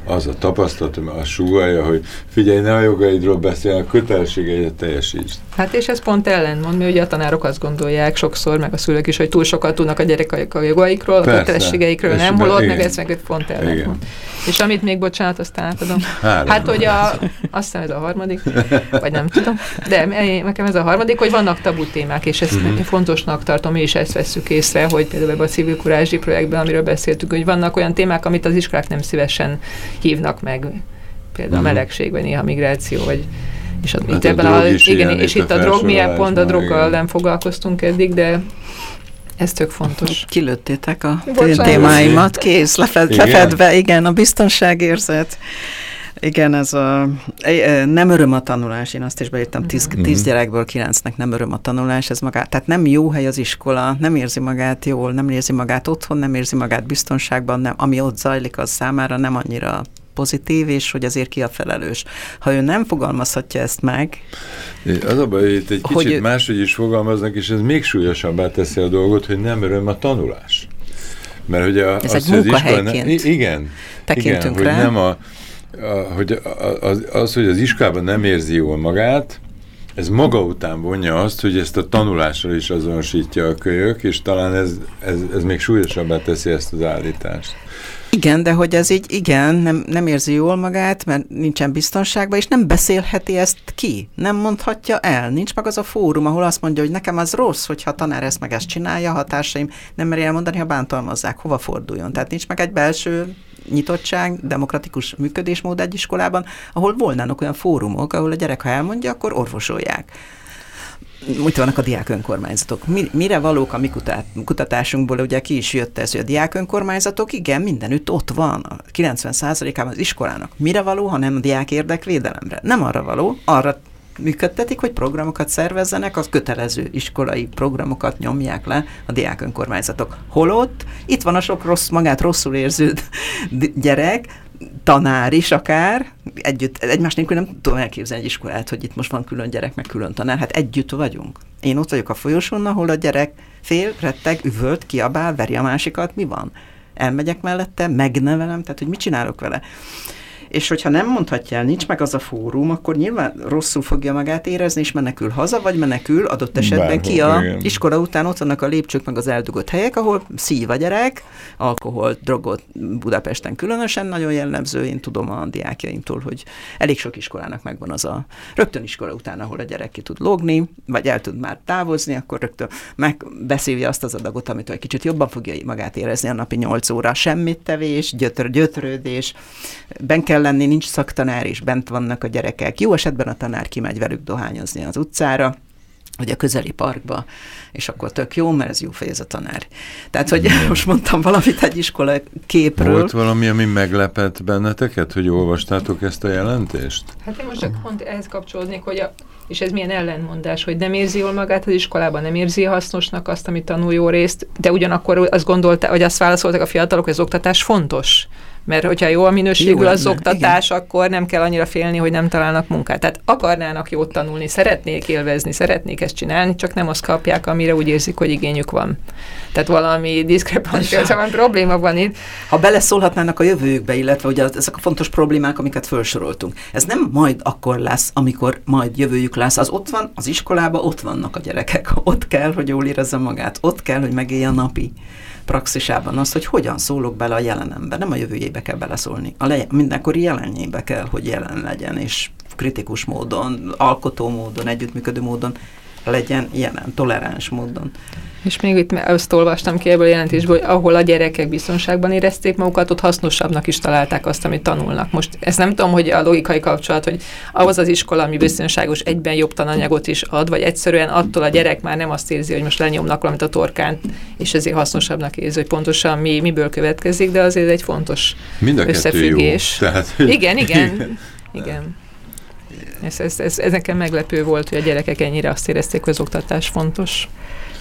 az a tapasztalatom, az súgalja, hogy figyelj, ne a jogaidról beszélj, a kötelességeidet teljesítsd. Hát és ez pont ellentmond, mi ugye a tanárok azt gondolják sokszor, meg a szülők is, hogy túl sokat tudnak a gyerekek a jogaikról, a Persze. kötelességeikről És nem, holott meg ez meg pont ellentmond. És amit még, bocsánat, aztán átadom. Három. Hát, hogy a, azt hiszem ez a harmadik, vagy nem tudom, de nekem ez a harmadik, hogy vannak tabu témák, és ezt Mhm. fontosnak tartom, mi is ezt vesszük észre, hogy például ebben a civil kurázsi projektben, amiről beszéltünk, hogy vannak olyan témák, amit az iskolák nem szívesen hívnak meg, például a Mhm. melegség, vagy néha migráció, vagy és az, Hát itt a ebben a, is igen, és itt a drog, milyen pont a droggal nem foglalkoztunk eddig, de ez tök fontos. Kilőttétek a Bocsánat. témáimat, kész, lefed, Igen? lefedve, igen, a biztonságérzet. Igen, ez a, e, nem öröm a tanulás, én azt is beírtam, tíz, Mhm. tíz gyerekből kilencnek nem öröm a tanulás, ez magát, tehát nem jó hely az iskola, nem érzi magát jól, nem érzi magát otthon, nem érzi magát biztonságban, nem, ami ott zajlik, az számára nem annyira pozitív, és hogy azért ki a felelős. Ha ő nem fogalmazhatja ezt meg, Az a baj, hogy itt egy Hogy kicsit ő- máshogy is fogalmaznak, és ez még súlyosabbá teszi a dolgot, hogy nem öröm a tanulás. Mert hogy a, Ez az, egy iskola munkahelyként ne, i- igen, tekintünk igen, rá. hogy nem a, hogy az, az, hogy az iskolában nem érzi jól magát, ez maga után vonja azt, hogy ezt a tanulással is azonosítja a kölyök, és talán ez, ez, ez még súlyosabbá teszi ezt az állítást. Igen, de hogy ez így, igen, nem, nem érzi jól magát, mert nincsen biztonságban, és nem beszélheti ezt ki, nem mondhatja el. Nincs meg az a fórum, ahol azt mondja, hogy nekem az rossz, hogyha a tanár ezt meg ezt csinálja, ha a társaim nem meri elmondani, ha bántalmazzák, hova forduljon. Tehát nincs meg egy belső nyitottság, demokratikus működésmód egy iskolában, ahol volnának olyan fórumok, ahol a gyerek, ha elmondja, akkor orvosolják. Úgy vannak a diák önkormányzatok. Mi, mire valók a mi kutat, kutatásunkból, ugye ki is jött ez, hogy a diák önkormányzatok, igen, mindenütt ott van, a 90%-ában az iskolának. Mire való, ha nem a diák érdekvédelemre? Nem arra való, arra működtetik, hogy programokat szervezzenek, az kötelező iskolai programokat nyomják le a diák önkormányzatok. Holott itt van a sok rossz, magát rosszul érző gyerek, tanár is akár, együtt, egymás nélkül nem tudom elképzelni egy iskolát, hogy itt most van külön gyerek, meg külön tanár, hát együtt vagyunk. Én ott vagyok a folyosón, ahol a gyerek fél, retteg, üvölt, kiabál, veri a másikat, mi van? Elmegyek mellette, megnevelem, tehát hogy mit csinálok vele? És hogyha nem mondhatja el, nincs meg az a fórum, akkor nyilván rosszul fogja magát érezni, és menekül haza, vagy menekül adott esetben Bárhol, ki a igen. iskola után ott vannak a lépcsők, meg az eldugott helyek, ahol szív a gyerek, alkohol, drogot Budapesten különösen nagyon jellemző, én tudom a diákjaimtól, hogy elég sok iskolának megvan az a rögtön iskola után, ahol a gyerek ki tud lógni, vagy el tud már távozni, akkor rögtön megbeszélje azt az adagot, amit egy kicsit jobban fogja magát érezni a napi 8 óra. Semmit tevés, gyötr, gyötrődés, ben kell lenni, nincs szaktanár, és bent vannak a gyerekek. Jó esetben a tanár kimegy velük dohányozni az utcára, vagy a közeli parkba, és akkor tök jó, mert ez jó fejez a tanár. Tehát, hogy most mondtam valamit egy iskola képről. Volt valami, ami meglepett benneteket, hogy olvastátok ezt a jelentést? Hát én most csak pont ehhez kapcsolódnék, hogy a, és ez milyen ellentmondás, hogy nem érzi jól magát az iskolában, nem érzi hasznosnak azt, amit tanul jó részt, de ugyanakkor azt gondolta, hogy azt válaszoltak a fiatalok, hogy az oktatás fontos. Mert hogyha jó a minőségű Jó az lenne, oktatás, akkor nem kell annyira félni, hogy nem találnak munkát. Tehát akarnának jót tanulni, szeretnék élvezni, szeretnék ezt csinálni, csak nem azt kapják, amire úgy érzik, hogy igényük van. Tehát valami diszkrepancia, valami probléma van itt. Ha beleszólhatnának a jövőjükbe, illetve ugye az- ezek a fontos problémák, amiket felsoroltunk. Ez nem majd akkor lesz, amikor majd jövőjük class, az ott van, az iskolában ott vannak a gyerekek, ott kell, hogy jól érezze magát, ott kell, hogy megélje a napi praxisában azt, hogy hogyan szólok bele a jelenembe, nem a jövőjébe kell beleszólni, a le- mindenkori jelenjébe kell, hogy jelen legyen, és kritikus módon, alkotó módon, együttműködő módon legyen jelen, toleráns módon. És még itt azt olvastam ki ebből a jelentésből, hogy ahol a gyerekek biztonságban érezték magukat, ott hasznosabbnak is találták azt, amit tanulnak. Most ezt nem tudom, hogy a logikai kapcsolat, hogy ahhoz az iskola, ami biztonságos, egyben jobb tananyagot is ad, vagy egyszerűen attól a gyerek már nem azt érzi, hogy most lenyomnak valamit a torkán, és ezért hasznosabbnak érzi, hogy pontosan mi, miből következik, de azért egy fontos Mind a kettő jó. összefüggés. Tehát, Igen, igen, igen. Ez, ez, ez, ez nekem meglepő volt, hogy a gyerekek ennyire azt érezték, hogy az oktatás fontos,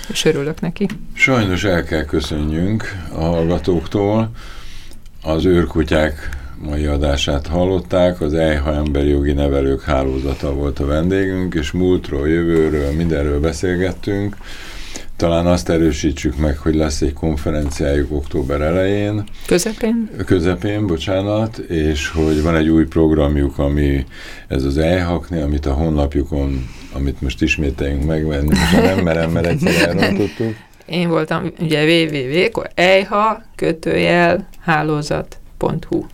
és örülök neki. Sajnos el kell köszönjünk a hallgatóktól. Az őrkutyák mai adását hallották, az EIHA Emberi Jogi Nevelők Hálózata volt a vendégünk, és múltról, jövőről, mindenről beszélgettünk. Talán azt erősítsük meg, hogy lesz egy konferenciájuk október elején, Közepén? közepén, bocsánat, és hogy van egy új programjuk, ami ez az EIHAKNI, amit a honlapjukon, amit most ismételjünk megvenni, most nem merem, mert egyszer elrontottuk. Én voltam ugye www, ejha, kötőjel, hálózat.hu.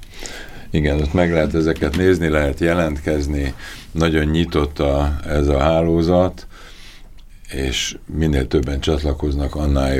Igen, ott meg lehet ezeket nézni, lehet jelentkezni, nagyon nyitott a, ez a hálózat, és minél többen csatlakoznak, annál jobb.